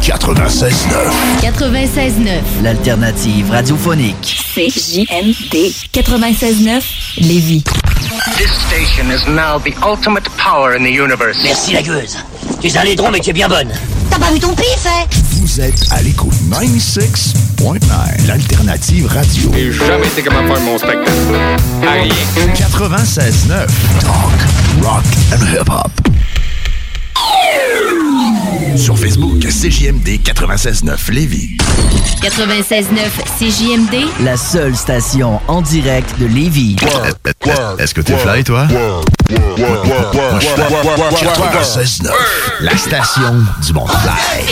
96.9. 96.9. L'alternative radiophonique. CJMD 96.9 Lévis. This station is now the ultimate power in the universe. Merci la gueuse. Tu es un laidron mais tu es bien bonne. T'as pas vu ton pif, hein? Vous êtes à l'écoute 96.9. L'alternative radio. J'ai jamais été capable de faire mon spectacle. À rien. 96.9. Talk, rock and hip-hop. Sur Facebook, CJMD 96.9 Lévis. 96.9 CJMD La seule station en direct de Lévis. Est-ce que t'es fly, toi? 96.9. La station du monde fly.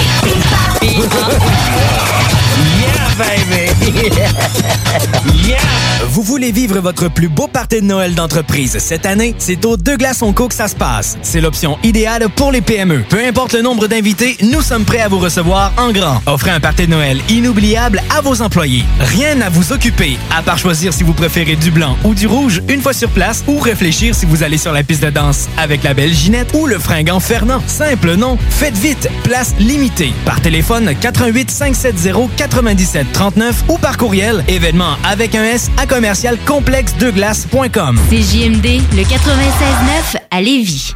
baby! Vous voulez vivre votre plus beau party de Noël d'entreprise cette année? C'est au Deux Glaçons Co que ça se passe. C'est l'option idéale pour les PME. Peu importe le nombre d'invités, nous sommes prêts à vous recevoir en grand. Offrez un party de Noël inoubliable à vos employés. Rien à vous occuper, à part choisir si vous préférez du blanc ou du rouge une fois sur place ou réfléchir si vous allez sur la piste de danse avec la belle Ginette ou le fringant Fernand. Simple, non? Faites vite, place limitée. Par téléphone 88 570 97 39 ou par courriel événement avec un S à commercial complexe de glace.com. CJMD, le 96.9 à Lévis.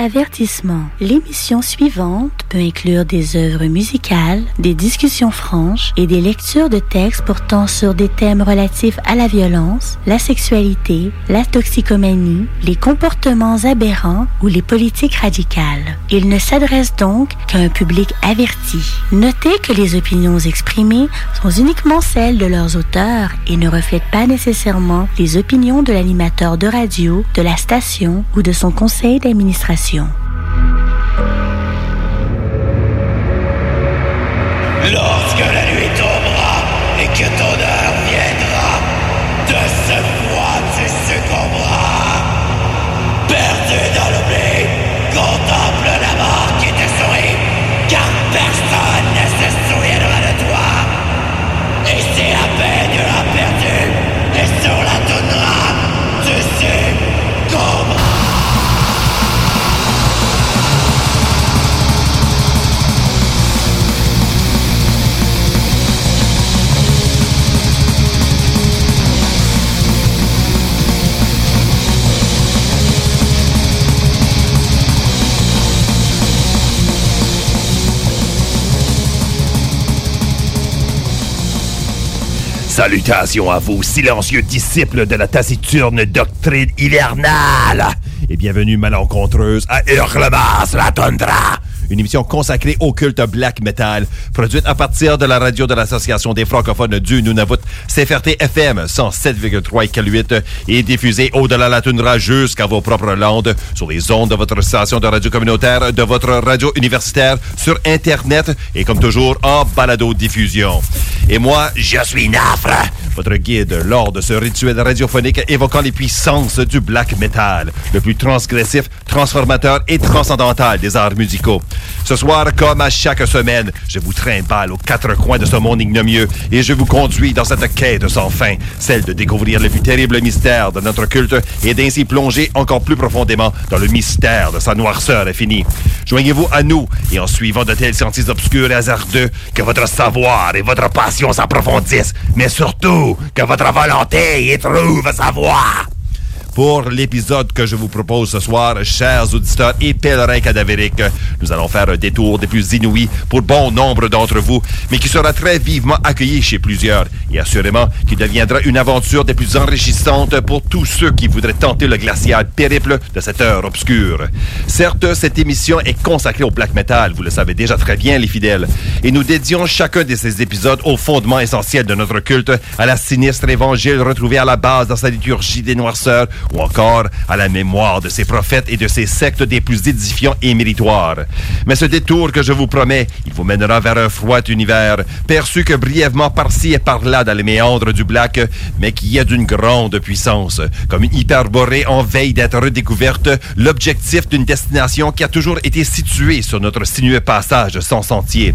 Avertissement. L'émission suivante peut inclure des œuvres musicales, des discussions franches et des lectures de textes portant sur des thèmes relatifs à la violence, la sexualité, la toxicomanie, les comportements aberrants ou les politiques radicales. Il ne s'adresse donc qu'à un public averti. Notez que les opinions exprimées sont uniquement celles de leurs auteurs et ne reflètent pas nécessairement les opinions de l'animateur de radio, de la station ou de son conseil d'administration. meditación. Salutations à vous, silencieux disciples de la taciturne doctrine hivernale, et bienvenue malencontreuse à Hurlemas la Tundra, une émission consacrée au culte black metal, produite à partir de la radio de l'Association des francophones du Nunavut, CFRT FM 107,3 et 8 et diffusée au-delà la Tundra jusqu'à vos propres landes, sur les ondes de votre station de radio communautaire, de votre radio universitaire, sur Internet et comme toujours en balado-diffusion. Et moi, je suis Nafre, votre guide lors de ce rituel radiophonique évoquant les puissances du black metal, le plus transgressif, transformateur et transcendantal des arts musicaux. Ce soir, comme à chaque semaine, je vous trimballe aux quatre coins de ce monde ignomieux et je vous conduis dans cette quête sans fin, celle de découvrir le plus terrible mystère de notre culte et d'ainsi plonger encore plus profondément dans le mystère de sa noirceur infinie. Joignez-vous à nous et en suivant de tels sentiers obscurs et hasardeux, que votre savoir et votre passion s'approfondissent, mais surtout que votre volonté y trouve sa voie. Pour l'épisode que je vous propose ce soir, chers auditeurs et pèlerins cadavériques, nous allons faire un détour des plus inouïs pour bon nombre d'entre vous, mais qui sera très vivement accueilli chez plusieurs, et assurément qui deviendra une aventure des plus enrichissantes pour tous ceux qui voudraient tenter le glacial périple de cette heure obscure. Certes, cette émission est consacrée au black metal, vous le savez déjà très bien les fidèles, et nous dédions chacun de ces épisodes au fondement essentiel de notre culte, à la sinistre évangile retrouvée à la base dans sa liturgie des noirceurs, ou encore à la mémoire de ces prophètes et de ces sectes des plus édifiants et méritoires. Mais ce détour que je vous promets, il vous mènera vers un froid univers, perçu que brièvement par-ci et par-là dans les méandres du Black, mais qui est d'une grande puissance. Comme une hyperborée en veille d'être redécouverte, l'objectif d'une destination qui a toujours été située sur notre sinueux passage sans sentier.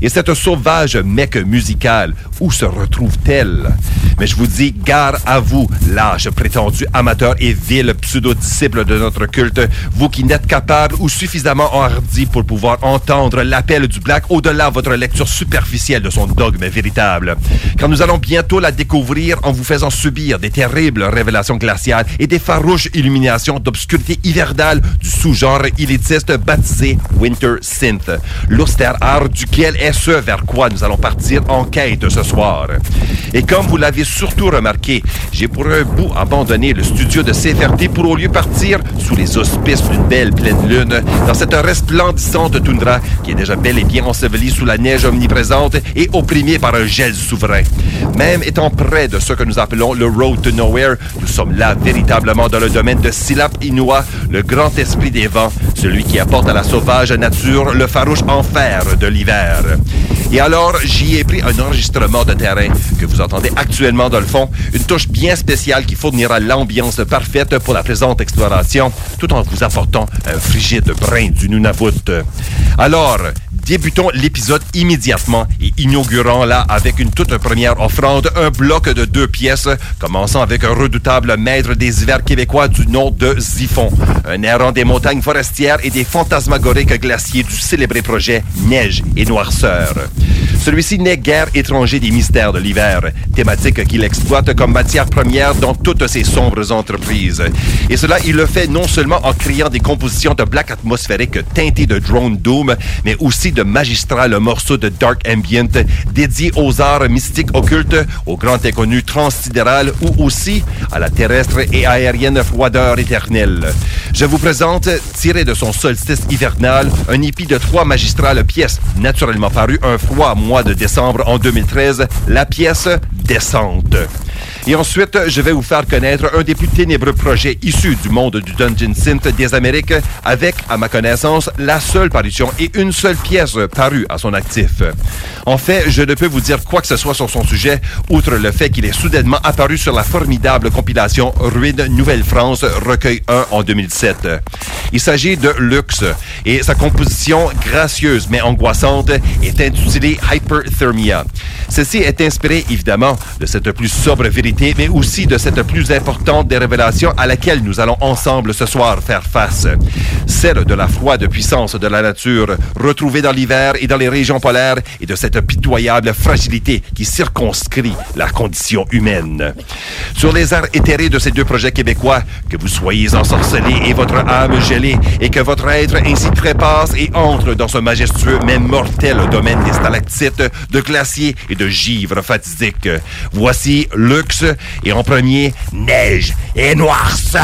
Et cette sauvage mecque musicale, où se retrouve-t-elle? Mais je vous dis, gare à vous, lâche prétendu amateur et vil pseudo-disciple de notre culte, vous qui n'êtes capable ou suffisamment enhardi pour pouvoir entendre l'appel du Black au-delà de votre lecture superficielle de son dogme véritable. Car nous allons bientôt la découvrir en vous faisant subir des terribles révélations glaciales et des farouches illuminations d'obscurité hivernale du sous-genre élitiste baptisé Winter Synth. L'austère art duquel est ce vers quoi nous allons partir en quête ce soir. Et comme vous l'avez surtout remarqué, j'ai pour un bout abandonné le studio de CFRT pour au lieu partir sous les auspices d'une belle pleine lune dans cette resplendissante toundra qui est déjà bel et bien ensevelie sous la neige omniprésente et opprimée par un gel souverain. Même étant près de ce que nous appelons le Road to Nowhere, nous sommes là véritablement dans le domaine de Silap Inua, le grand esprit des vents, celui qui apporte à la sauvage nature le farouche enfer de l'hiver. Et alors, j'y ai pris un enregistrement de terrain que vous entendez actuellement dans le fond, une touche bien spéciale qui fournira l'ambiance parfaite pour la présente exploration, tout en vous apportant un frigide brin du Nunavut. Alors, débutons l'épisode immédiatement et inaugurant là avec une toute première offrande un bloc de deux pièces, commençant avec un redoutable maître des hivers québécois du nom de Ziphon, un errant des montagnes forestières et des fantasmagoriques glaciers du célébré projet Neige et Noirceur. Celui-ci n'est guère étranger des mystères de l'hiver, thématique qu'il exploite comme matière première dans toutes ses sombres entreprises. Et cela, il le fait non seulement en créant des compositions de black atmosphérique teintées de drone doom, mais aussi de magistrales morceaux de dark ambient dédiés aux arts mystiques occultes, au grand inconnu transsidéral ou aussi à la terrestre et aérienne froideur éternelle. Je vous présente, tiré de son solstice hivernal, un épi de trois magistrales pièces, naturellement paru un froid de décembre en 2013, la pièce Descente. Et ensuite, je vais vous faire connaître un des plus ténébreux projets issus du monde du Dungeon Synth des Amériques, avec, à ma connaissance, la seule parution et une seule pièce parue à son actif. En fait, je ne peux vous dire quoi que ce soit sur son sujet, outre le fait qu'il est soudainement apparu sur la formidable compilation Ruine Nouvelle-France, recueil 1 en 2007. Il s'agit de Lux, et sa composition gracieuse mais angoissante est intitulée Hyperthermia. Ceci est inspiré évidemment de cette plus sobre vérité, mais aussi de cette plus importante des révélations à laquelle nous allons ensemble ce soir faire face. Celle de la froide puissance de la nature, retrouvée dans l'hiver et dans les régions polaires, et de cette pitoyable fragilité qui circonscrit la condition humaine. Sur les airs éthérés de ces deux projets québécois, que vous soyez ensorcelés et votre âme gelée, et que votre être ainsi trépasse et entre dans ce majestueux mais mortel domaine des stalactites, de glaciers et de givre fatidique. Voici Luxe et en premier Neige et Noirceur.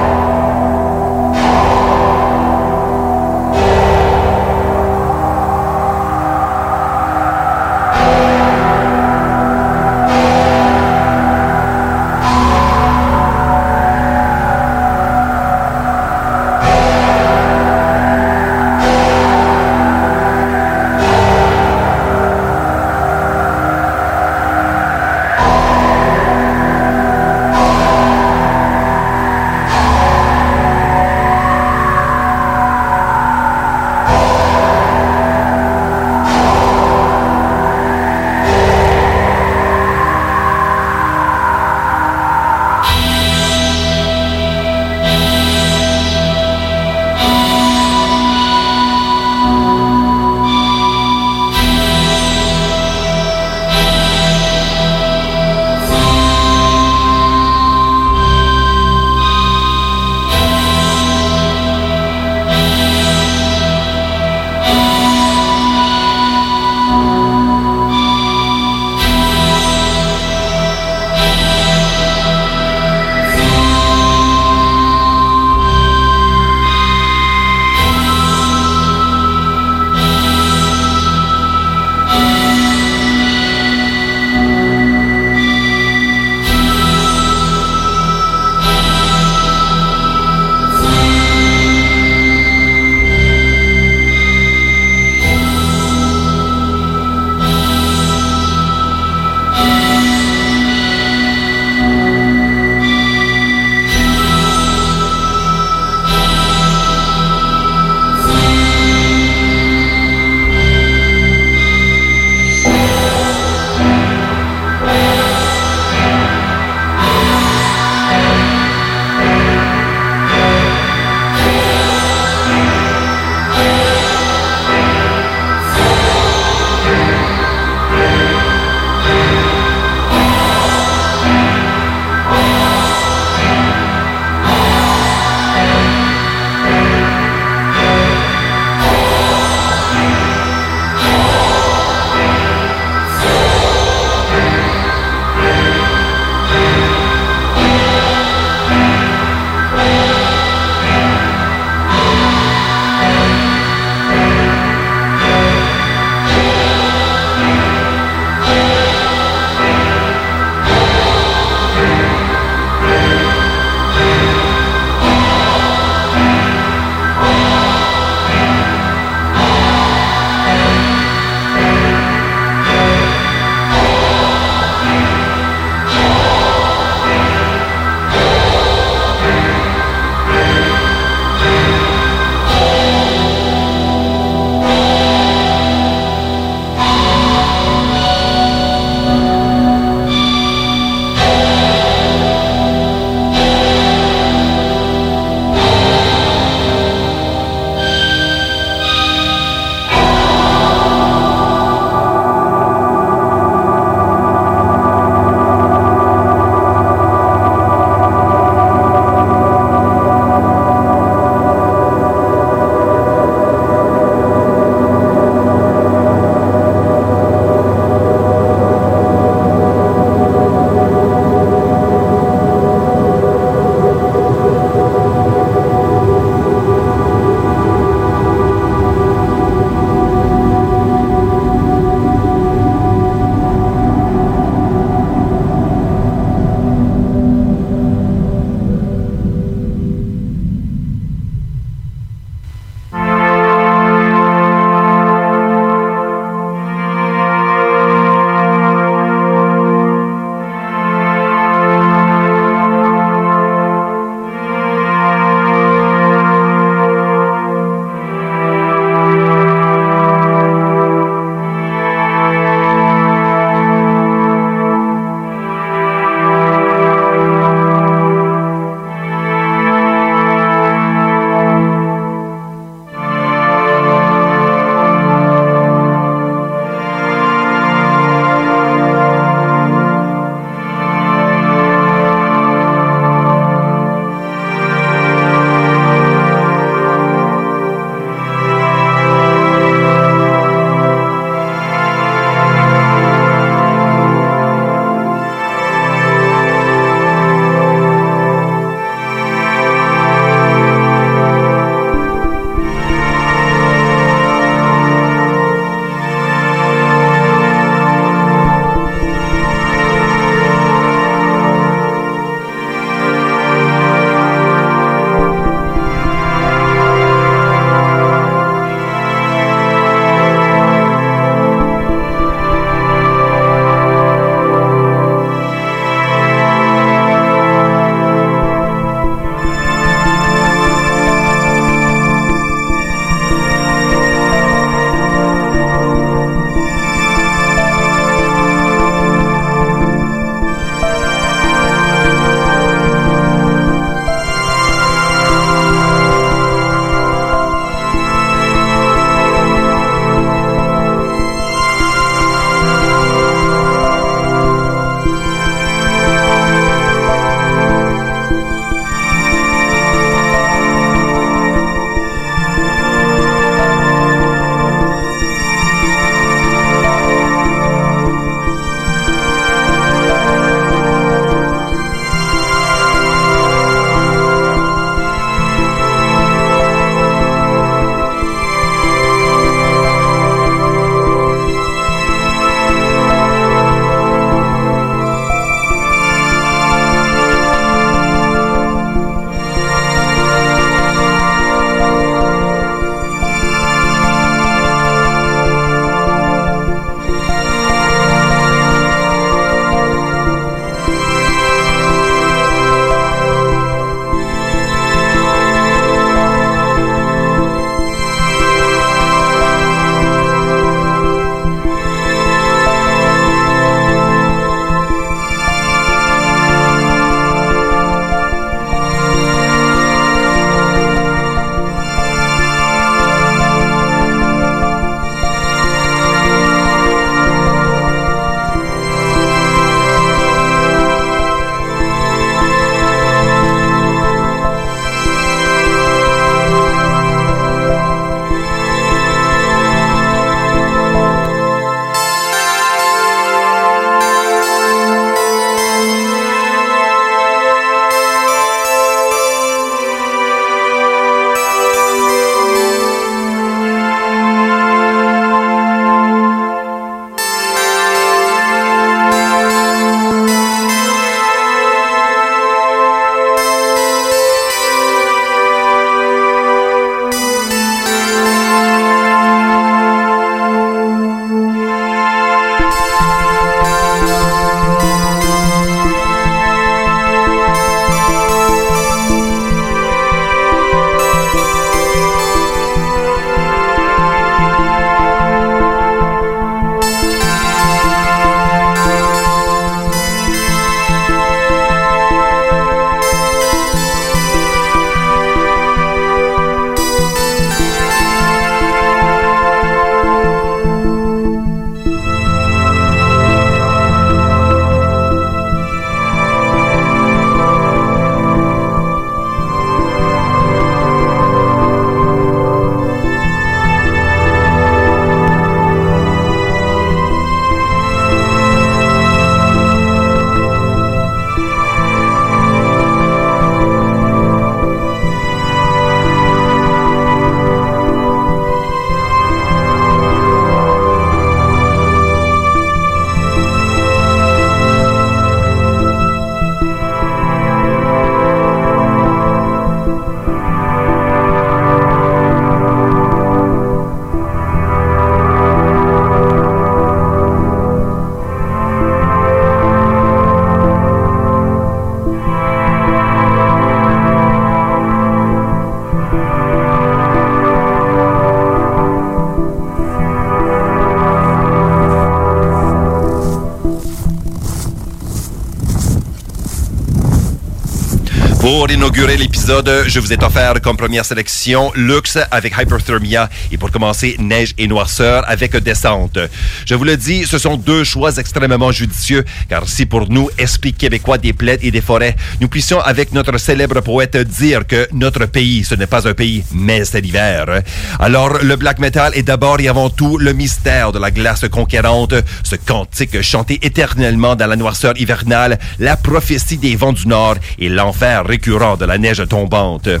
Inaugurer l'épisode, je vous ai offert comme première sélection Lux avec Hyperthermia et pour commencer Neige et Noirceur avec Descente. Je vous le dis, ce sont deux choix extrêmement judicieux car si pour nous, esprits québécois des plaines et des forêts, nous puissions avec notre célèbre poète dire que notre pays, ce n'est pas un pays, mais c'est l'hiver. Alors le black metal est d'abord et avant tout le mystère de la glace conquérante, ce cantique chanté éternellement dans la noirceur hivernale, la prophétie des vents du nord et l'enfer récurrent de la neige tombante.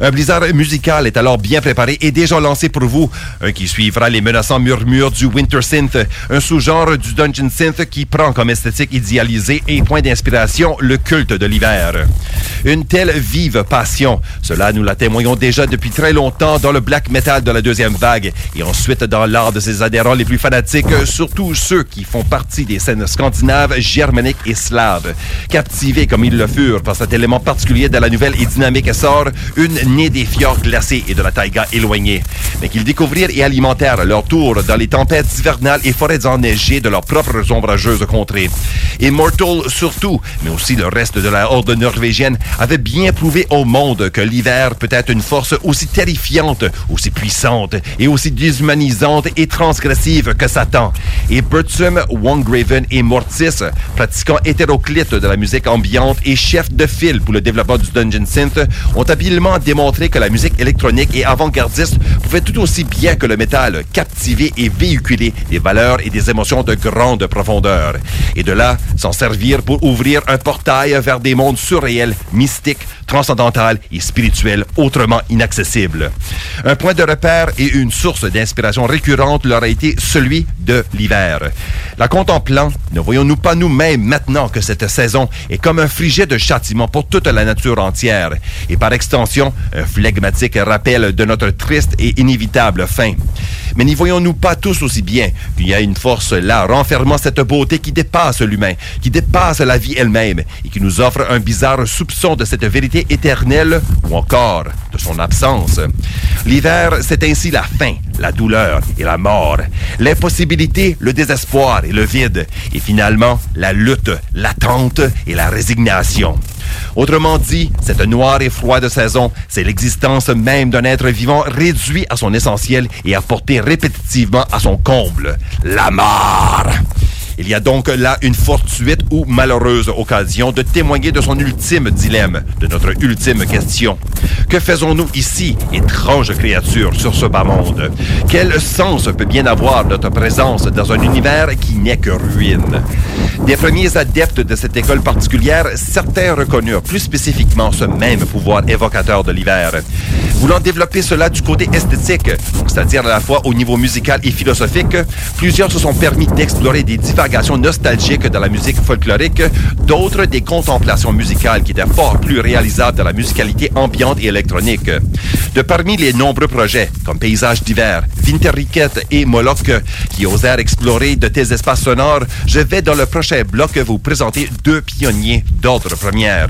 Un blizzard musical est alors bien préparé et déjà lancé pour vous, un qui suivra les menaçants murmures du winter synth, un sous-genre du dungeon synth qui prend comme esthétique idéalisée et point d'inspiration le culte de l'hiver. Une telle vive passion, cela nous la témoignons déjà depuis très longtemps dans le black metal de la deuxième vague et ensuite dans l'art de ses adhérents les plus fanatiques, surtout ceux qui font partie des scènes scandinaves, germaniques et slaves. Captivés comme ils le furent par cet élément particulier de la nouvelle et dynamique essor, née des fjords glacés et de la taïga éloignée, mais qu'ils découvrirent et alimentèrent leur tour dans les tempêtes hivernales et forêts enneigées de leurs propres ombrageuses contrées. Immortal surtout, mais aussi le reste de la horde norvégienne, avait bien prouvé au monde que l'hiver peut être une force aussi terrifiante, aussi puissante et aussi déshumanisante et transgressive que Satan. Et Bertram Wangraven et Mortis, pratiquant hétéroclite de la musique ambiante et chef de file pour le développement du Dungeon Synth, ont habilement démontré que la musique électronique et avant-gardiste pouvait tout aussi bien que le métal captiver et véhiculer des valeurs et des émotions de grande profondeur. Et de là, s'en servir pour ouvrir un portail vers des mondes surréels, mystiques, transcendantales et spirituels autrement inaccessibles. Un point de repère et une source d'inspiration récurrente leur a été celui de l'hiver. La contemplant, ne voyons-nous pas nous-mêmes maintenant que cette saison est comme un frigide de châtiment pour toute la nature entière et par extension un flegmatique rappel de notre triste et inévitable fin. Mais n'y voyons-nous pas tous aussi bien qu'il y a une force là renfermant cette beauté qui dépasse l'humain, qui dépasse la vie elle-même et qui nous offre un bizarre soupçon de cette vérité éternelle ou encore de son absence. L'hiver, c'est ainsi la faim, la douleur et la mort, l'impossibilité, le désespoir et le vide, et finalement la lutte, l'attente et la résignation. Autrement dit, cette noire et froide saison, c'est l'existence même d'un être vivant réduit à son essentiel et apporté répétitivement à son comble, la mort. Il y a donc là une fortuite ou malheureuse occasion de témoigner de son ultime dilemme, de notre ultime question. Que faisons-nous ici, étrange créature, sur ce bas monde? Quel sens peut bien avoir notre présence dans un univers qui n'est que ruine? Des premiers adeptes de cette école particulière, certains reconnurent plus spécifiquement ce même pouvoir évocateur de l'hiver. Voulant développer cela du côté esthétique, c'est-à-dire à la fois au niveau musical et philosophique, plusieurs se sont permis d'explorer des divagations nostalgiques dans la musique folklorique, d'autres des contemplations musicales qui étaient fort plus réalisables dans la musicalité ambiante et électronique. De parmi les nombreux projets, comme Paysages d'hiver, Winterriket et Moloch, qui osèrent explorer de tels espaces sonores, je vais dans le prochain bloc vous présenter deux pionniers d'ordre première.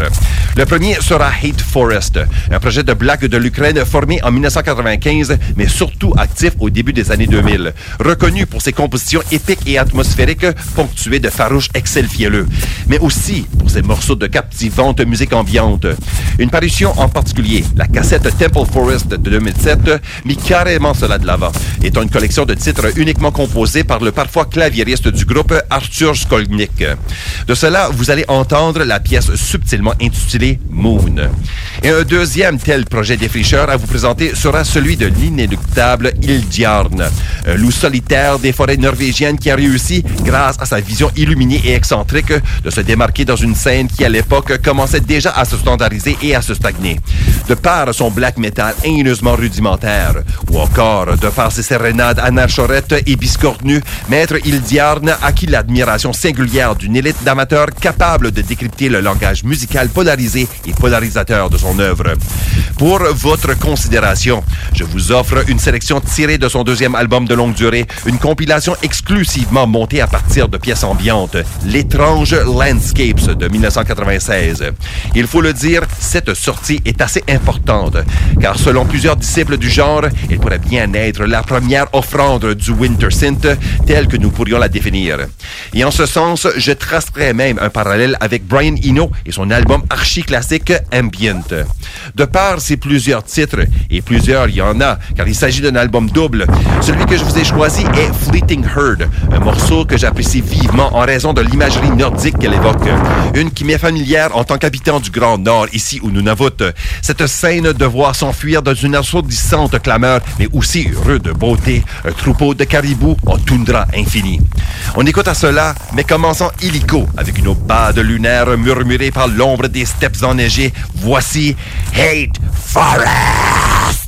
Le premier sera Hate Forest, un projet de black de l'Ukraine formé en 1995, mais surtout actif au début des années 2000. Reconnu pour ses compositions épiques et atmosphériques, ponctuées de farouches excels fielleux, mais aussi pour ses morceaux de captivante musique ambiante. Une parution en particulier, la cassette Temple Forest de 2007, mit carrément cela de l'avant, étant une collection de titres uniquement composés par le parfois claviériste du groupe Arthur Skolnick. De cela, vous allez entendre la pièce subtilement intitulée Moon. Et un deuxième tel projet défricheur à vous présenter sera celui de l'inéluctable Ildjarn, un loup solitaire des forêts norvégiennes qui a réussi, grâce à sa vision illuminée et excentrique, de se démarquer dans une scène qui, à l'époque, commençait déjà à se standardiser et à se stagner. De par son black metal haineusement rudimentaire, ou encore de par ses sérénades anarchorettes et biscornues, Maître Ildjarn acquit l'admiration singulière d'une élite d'amateurs capable de décrypter le langage musical polarisé et polarisateur de son œuvre. Pour votre considération, je vous offre une sélection tirée de son deuxième album de longue durée, une compilation exclusivement montée à partir de pièces ambiantes, L'étrange Landscapes de 1996. Il faut le dire, cette sortie est assez importante, car selon plusieurs disciples du genre, elle pourrait bien être la première offrande du Winter Synth telle que nous pourrions la définir. Et en ce sens, je tracerai même un parallèle avec Brian Eno et son album archi-classique Ambient. De par ses plusieurs titres, et plusieurs il y en a, car il s'agit d'un album double, celui que je vous ai choisi est Fleeting Herd, un morceau que j'apprécie vivement en raison de l'imagerie nordique qu'elle évoque. Une qui m'est familière en tant qu'habitant du Grand Nord, ici où nous Nunavut. Cette scène de voir s'enfuir dans une assourdissante clameur, mais aussi rude beauté, un troupeau de caribous en toundra infinie. On écoute à cela, mais commençant illico, avec une bade lunaire murmurée par l'ombre des steppes enneigées. Voici Hate Forest!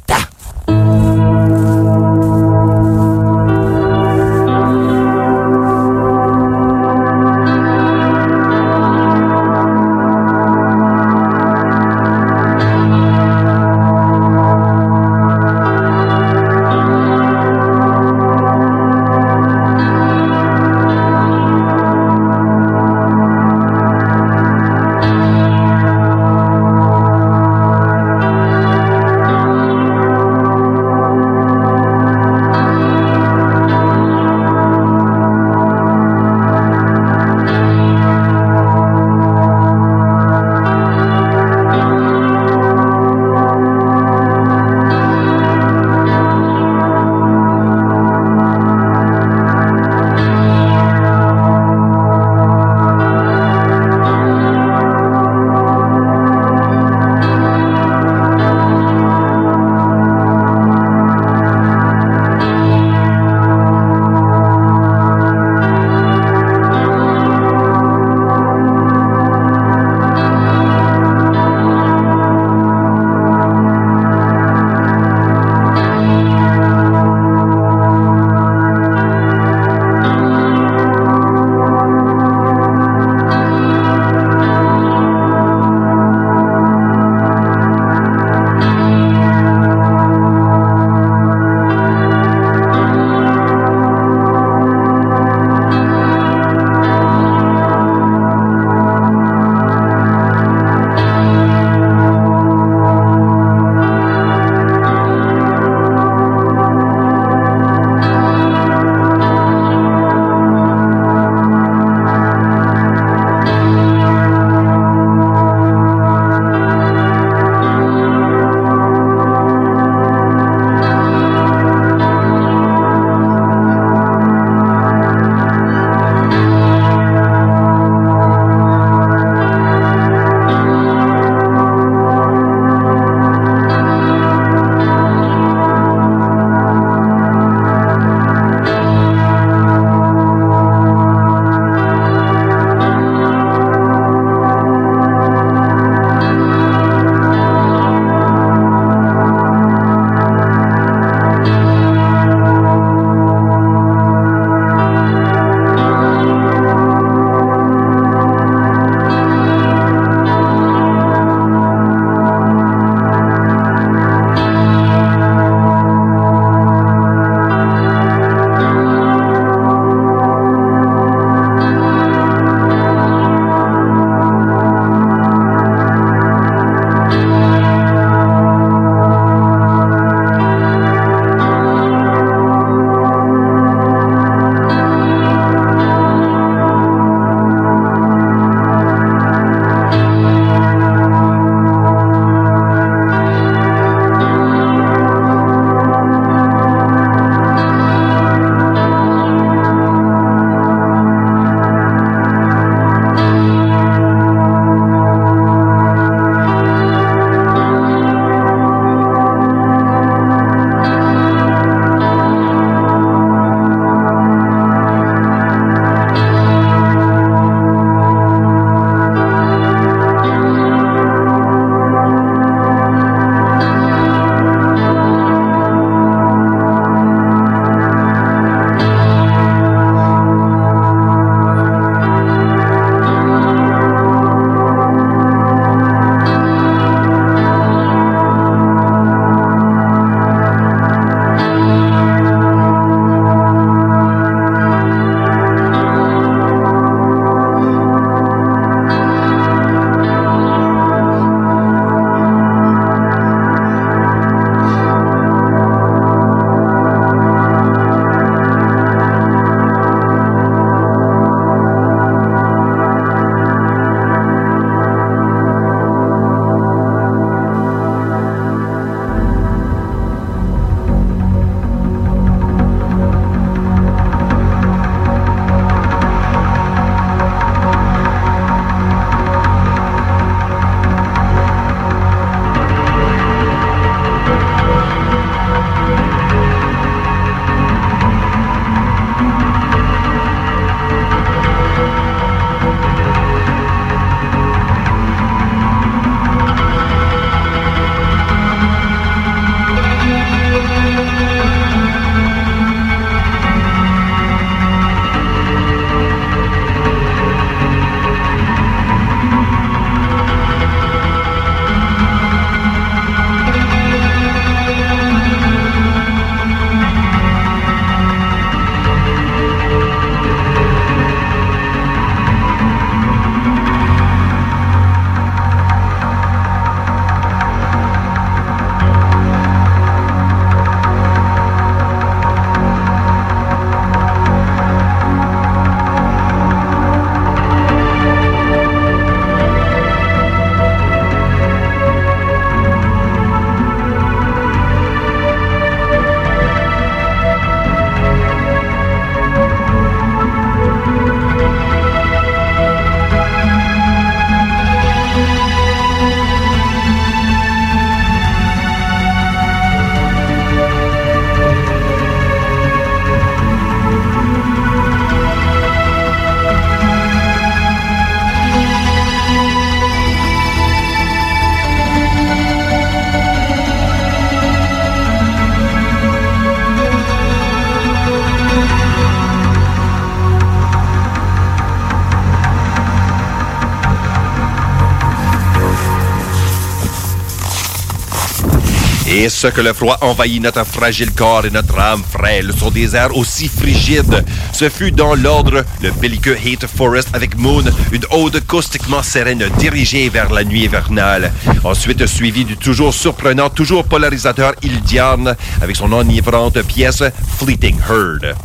Que le froid envahit notre fragile corps et notre âme frêle sur des airs aussi frigides, ce fut dans l'ordre le belliqueux Hate Forest avec Moon, une ode caustiquement sereine dirigée vers la nuit hivernale. Ensuite suivi du toujours surprenant, toujours polarisateur Ildiarn avec son enivrante pièce Fleeting Herd.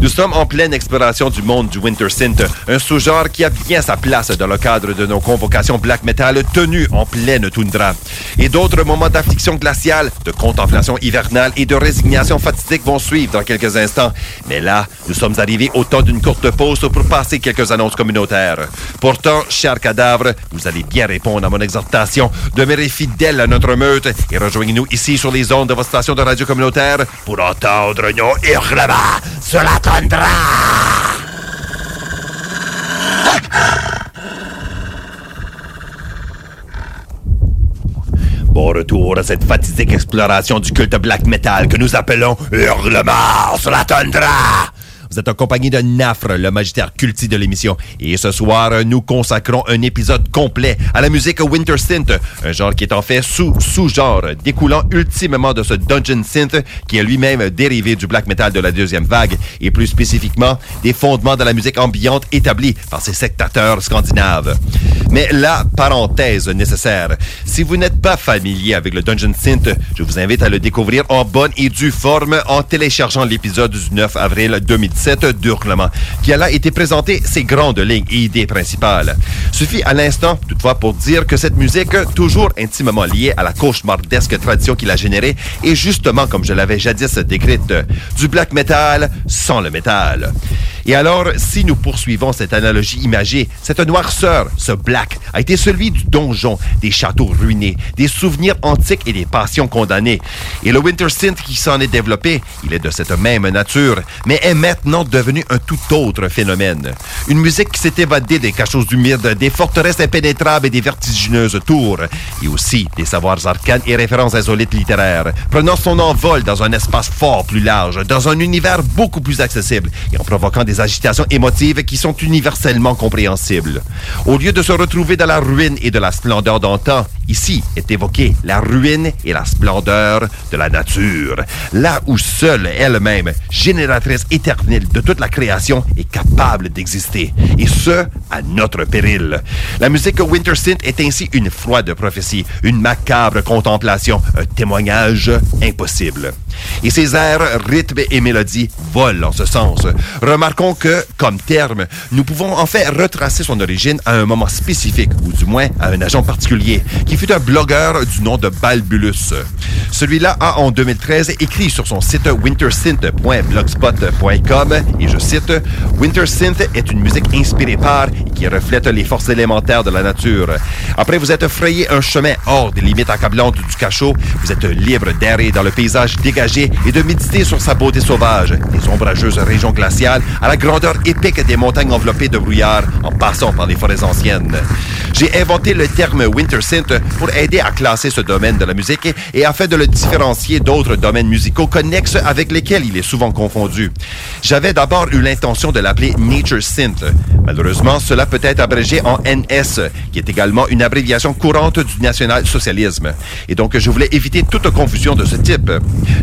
Nous sommes en pleine exploration du monde du Winter Synth, un sous-genre qui a bien sa place dans le cadre de nos convocations black metal tenues en pleine toundra. Et d'autres moments d'affliction glaciale, de contemplation hivernale et de résignation fatidique vont suivre dans quelques instants. Mais là, nous sommes arrivés au temps d'une courte pause pour passer quelques annonces communautaires. Pourtant, cher cadavre, vous allez bien répondre à mon exhortation. Demeurez fidèles à notre meute et rejoignez-nous ici sur les ondes de votre station de radio communautaire pour entendre nos hurlements sur la tundra. Bon retour à cette fatidique exploration du culte black metal que nous appelons Hurlement sur la tundra. Vous êtes en compagnie de Nafre, le magistère culti de l'émission. Et ce soir, nous consacrons un épisode complet à la musique Winter Synth, un genre qui est en fait sous-sous-genre, découlant ultimement de ce Dungeon Synth qui est lui-même dérivé du black metal de la deuxième vague, et plus spécifiquement des fondements de la musique ambiante établis par ces sectateurs scandinaves. Mais la parenthèse nécessaire, si vous n'êtes pas familier avec le Dungeon Synth, je vous invite à le découvrir en bonne et due forme en téléchargeant l'épisode du 9 avril 2010 d'Hurlement, qui a là été présenté ses grandes lignes et idées principales. Suffit à l'instant, toutefois, pour dire que cette musique, toujours intimement liée à la cauchemardesque tradition qu'il a générée, est justement, comme je l'avais jadis décrite, du black metal sans le métal. Et alors, si nous poursuivons cette analogie imagée, cette noirceur, ce black, a été celui du donjon, des châteaux ruinés, des souvenirs antiques et des passions condamnées. Et le Winter Synth qui s'en est développé, il est de cette même nature, mais est maintenant devenu un tout autre phénomène. Une musique qui s'est évadée des cachots humides, des forteresses impénétrables et des vertigineuses tours, et aussi des savoirs arcanes et références insolites littéraires, prenant son envol dans un espace fort plus large, dans un univers beaucoup plus accessible, et en provoquant des agitations émotives qui sont universellement compréhensibles. Au lieu de se retrouver dans la ruine et de la splendeur d'antan, ici est évoquée la ruine et la splendeur de la nature, là où seule elle-même, génératrice éternelle de toute la création, est capable d'exister, et ce, à notre péril. La musique Winter Synth est ainsi une froide prophétie, une macabre contemplation, un témoignage impossible. Et ces airs, rythmes et mélodies volent en ce sens. Remarquons que, comme terme, nous pouvons en fait retracer son origine à un moment spécifique, ou du moins à un agent particulier, qui fut un blogueur du nom de Balbulus. Celui-là a en 2013 écrit sur son site wintersynth.blogspot.com, et je cite, Winter Synth est une musique inspirée par et qui reflète les forces élémentaires de la nature. Après vous êtes frayé un chemin hors des limites accablantes du cachot, vous êtes libre d'errer dans le paysage dégagé et de méditer sur sa beauté sauvage, des ombrageuses régions glaciales à la grandeur épique des montagnes enveloppées de brouillard en passant par les forêts anciennes. J'ai inventé le terme Winter Synth pour aider à classer ce domaine de la musique et afin de le différencier d'autres domaines musicaux connexes avec lesquels il est souvent confondu. J'avais d'abord eu l'intention de l'appeler Nature Synth. Malheureusement, cela peut être abrégé en NS, qui est également une abréviation courante du national-socialisme. Et donc, je voulais éviter toute confusion de ce type.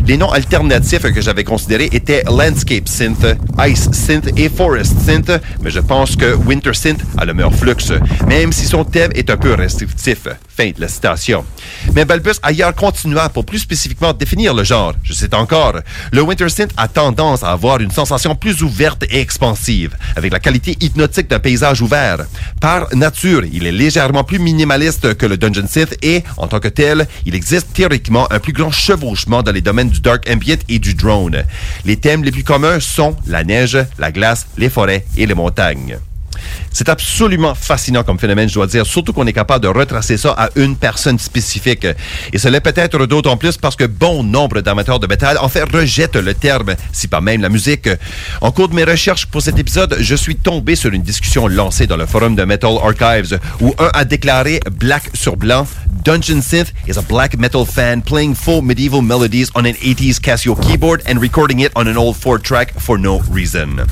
Les noms alternatifs que j'avais considérés étaient Landscape Synth, Ice Synth et Forest Synth, mais je pense que Winter Synth a le meilleur flux, même si son thème est un peu restrictif. Fin de la citation. Mais Balbus ailleurs continua pour plus spécifiquement définir le genre. Je cite encore, le Winter Synth a tendance à avoir une sensation plus ouverte et expansive, avec la qualité hypnotique d'un paysage ouvert. Par nature, il est légèrement plus minimaliste que le Dungeon Synth et, en tant que tel, il existe théoriquement un plus grand chevauchement dans les domaines du dark ambient et du drone. Les thèmes les plus communs sont la neige, la glace, les forêts et les montagnes. C'est absolument fascinant comme phénomène, je dois dire, surtout qu'on est capable de retracer ça à une personne spécifique. Et cela peut-être d'autant plus parce que bon nombre d'amateurs de métal en fait rejettent le terme, si pas même la musique. En cours de mes recherches pour cet épisode, je suis tombé sur une discussion lancée dans le forum de Metal Archives où un a déclaré black sur blanc Dungeon Synth is a black metal fan playing full medieval melodies on an 80s Casio keyboard and recording it on an old four track for no reason.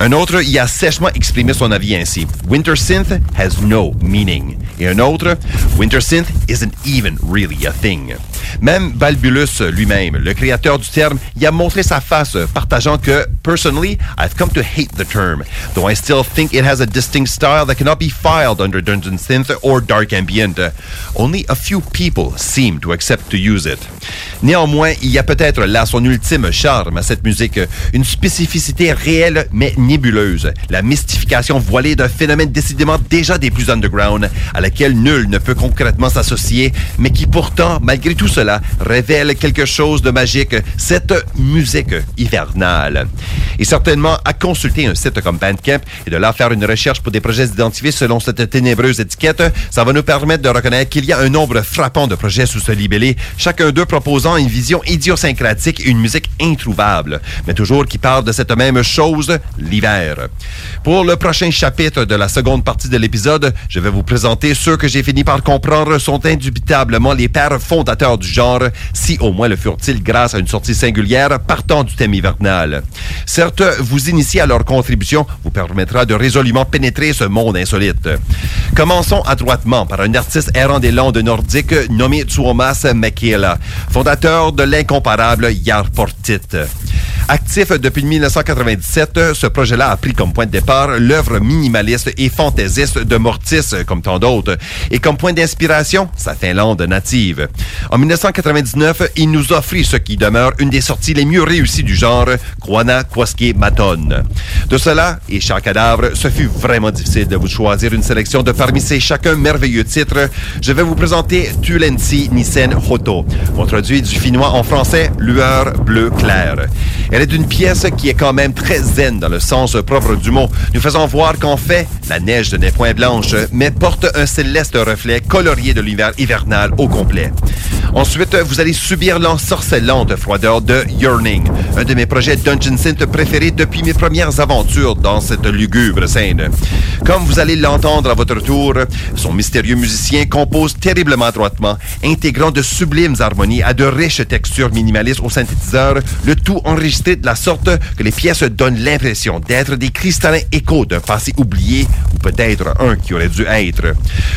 Un autre y a sèchement exprimé son avis ainsi. Winter Synth has no meaning. Et un autre, Winter Synth isn't even really a thing. Même Balbulus lui-même, le créateur du terme, y a montré sa face, partageant que, personally, I've come to hate the term, though I still think it has a distinct style that cannot be filed under Dungeon Synth or Dark Ambient. Only a few people seem to accept to use it. Néanmoins, il y a peut-être là son ultime charme à cette musique, une spécificité réelle mais nébuleuse, la mystification voilée d'un phénomène décidément déjà des plus underground, à laquelle nul ne peut concrètement s'associer, mais qui pourtant, malgré tout cela, révèle quelque chose de magique, cette musique hivernale. Et certainement, à consulter un site comme Bandcamp et de là faire une recherche pour des projets identifiés selon cette ténébreuse étiquette, ça va nous permettre de reconnaître qu'il y a un nombre frappant de projets sous ce libellé, chacun d'eux proposant une vision idiosyncratique et une musique introuvable, mais toujours qui parle de cette même chose, l'hiver. Pour le prochain chapitre de la seconde partie de l'épisode, je vais vous présenter ceux que j'ai fini par comprendre sont indubitablement les pères fondateurs du genre, si au moins le furent-ils grâce à une sortie singulière partant du thème hivernal. Certes, vous initier à leur contribution vous permettra de résolument pénétrer ce monde insolite. Commençons adroitement par un artiste errant des Landes nordiques nommé Tuomas Makela, fondateur de l'incomparable Jarportit. Actif depuis 1997, ce projet-là a pris comme point de départ l'œuvre minimaliste et fantaisiste de Mortis, comme tant d'autres, et comme point d'inspiration, sa Finlande native. En 1999, il nous offrit ce qui demeure une des sorties les mieux réussies du genre, Kwana Kwaske Maton. De cela, et chaque cadavre, ce fut vraiment difficile de vous choisir une sélection de parmi ces chacun merveilleux titres. Je vais vous présenter Tulensi Nissen Hoto, traduit du finnois en français Lueur bleu clair. Elle est une pièce qui est quand même très zen dans le sens propre du mot, nous faisant voir qu'en fait, la neige n'est point blanche, mais porte un céleste reflet colorié de l'hiver hivernal au complet. Ensuite, vous allez subir l'ensorcelante froideur de Yearning, un de mes projets Dungeon Synth préférés depuis mes premières aventures dans cette lugubre scène. Comme vous allez l'entendre à votre tour, son mystérieux musicien compose terriblement droitement, intégrant de sublimes harmonies à de riches textures minimalistes au synthétiseur, le tout enregistré de la sorte que les pièces donnent l'impression d'être des cristallins échos d'un passé oublié ou peut-être un qui aurait dû être.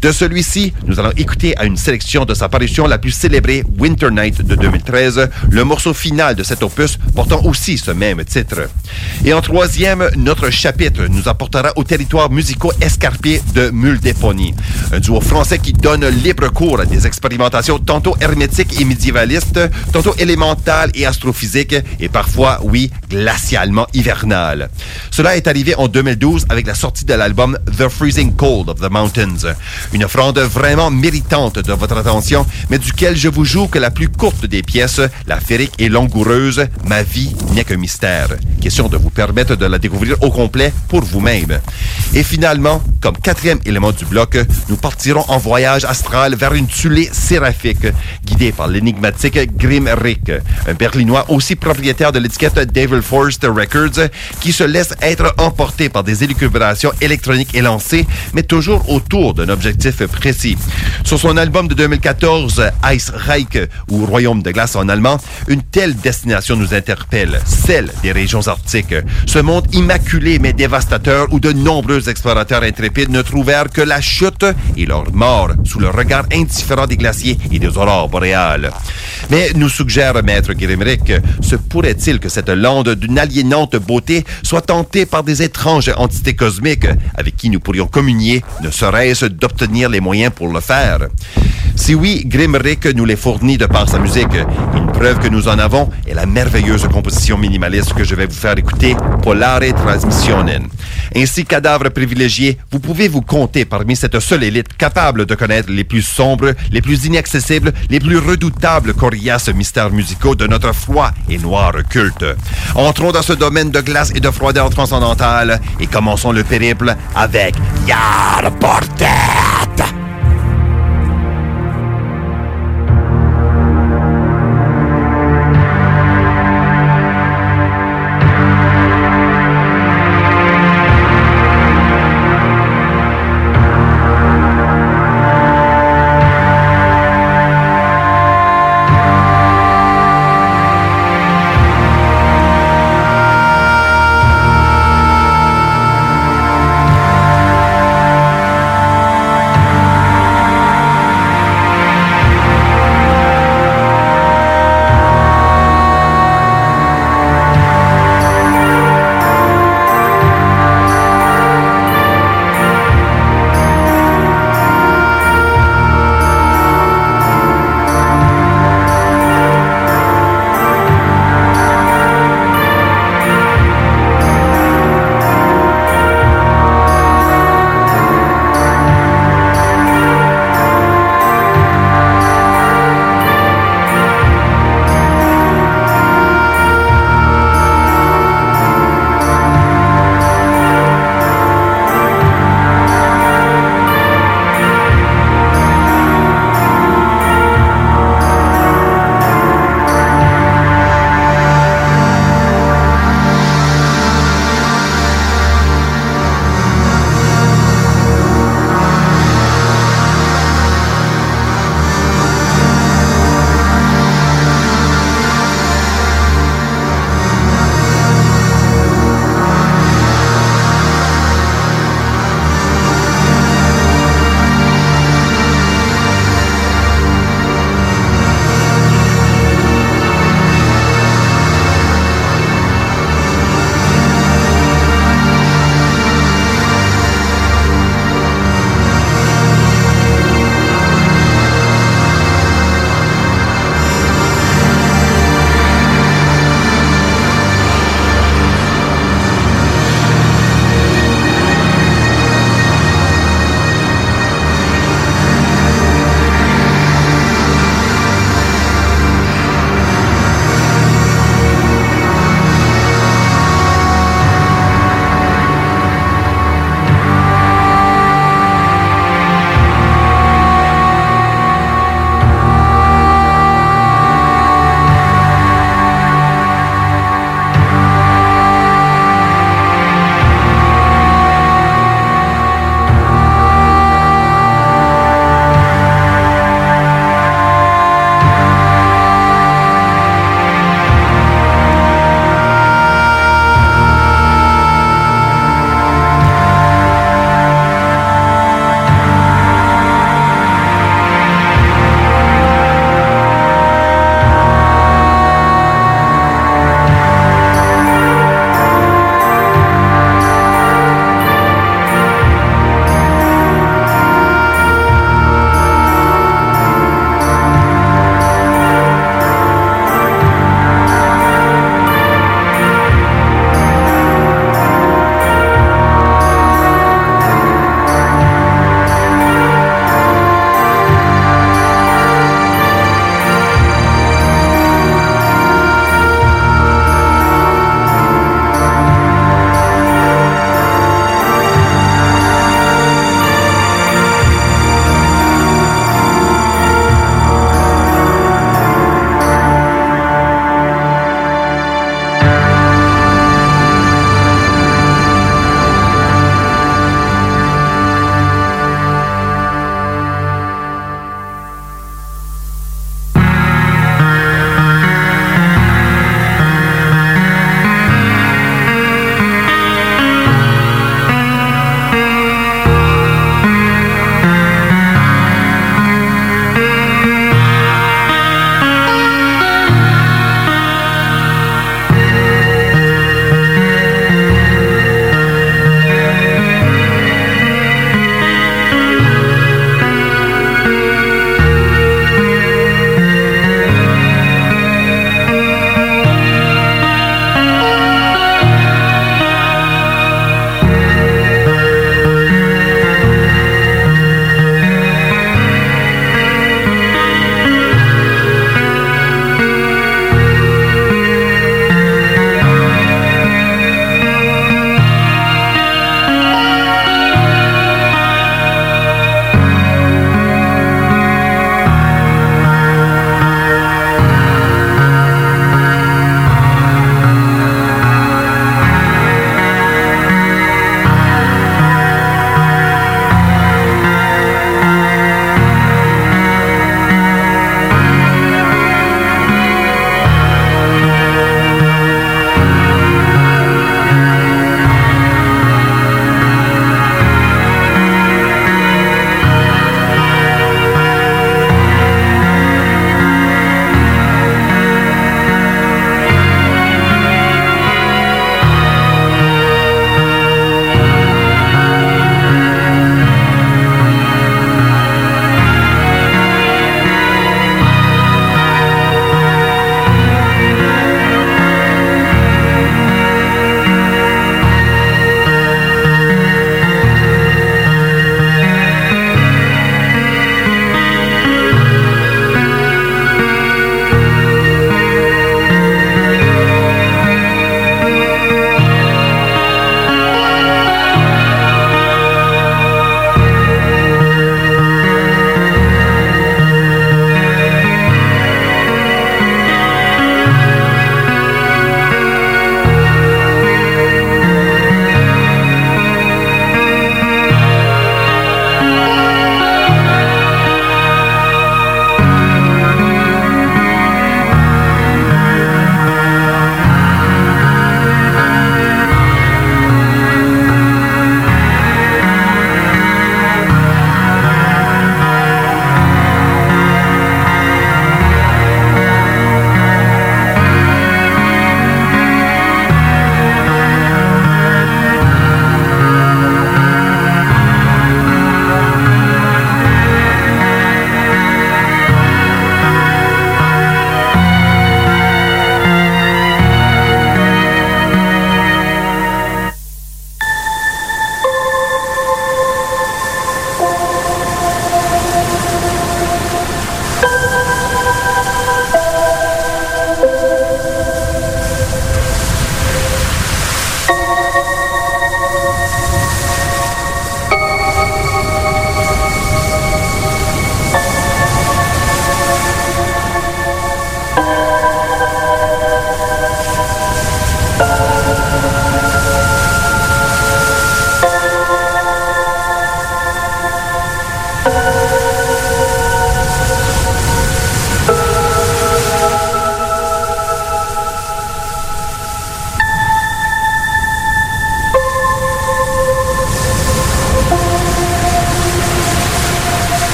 De celui-ci, nous allons écouter à une sélection de sa parution la plus célébrée, Winter Night de 2013, le morceau final de cet opus portant aussi ce même titre. Et en troisième, notre chapitre nous apportera au territoire musicaux escarpié de Muldepony, un duo français qui donne libre cours à des expérimentations tantôt hermétiques et médiévalistes, tantôt élémentales et astrophysiques, et parfois, oui, glacialement hivernales. Cela est arrivé en 2012 avec la sortie de l'album The Freezing Cold of the Mountains, une offrande vraiment méritante de votre attention, mais duquel je vous joue que la plus courte des pièces, la férique et langoureuse, Ma vie n'est qu'un mystère. Question de vous permettre de la découvrir au complet pour vous-même. Et finalement, comme quatrième élément du bloc, nous partirons en voyage astral vers une tulle séraphique, guidée par l'énigmatique Grim Rick, un berlinois aussi propriétaire de l'étiquette Devil Force Records, qui se laisse être emporté par des élucubrations électroniques élancées, mais toujours autour d'un objectif précis. Sur son album de 2014, Ice Reich, ou Royaume de glace en allemand, une telle destination nous interpelle, celle des régions arctiques. Ce monde immaculé mais dévastateur où de nombreux explorateurs intrépides ne trouvèrent que la chute et leur mort sous le regard indifférent des glaciers et des aurores boréales. Mais nous suggère Maître Grimrick, se pourrait-il que cette lande d'une aliénante beauté soit tentée par des étranges entités cosmiques avec qui nous pourrions communier, ne serait-ce d'obtenir les moyens pour le faire? Si oui, Grimrick nous les fournit de par sa musique. Une preuve que nous en avons est la merveilleuse composition minimaliste que je vais vous faire écouter, Polare Transmissionen. Ainsi, cadavre privilégié, vous pouvez vous compter parmi cette seule élite capable de connaître les plus sombres, les plus inaccessibles, les plus redoutables coriaces mystères musicaux de notre froid et noir culte. Entrons dans ce domaine de glace et de froideur transcendantale et commençons le périple avec Yar!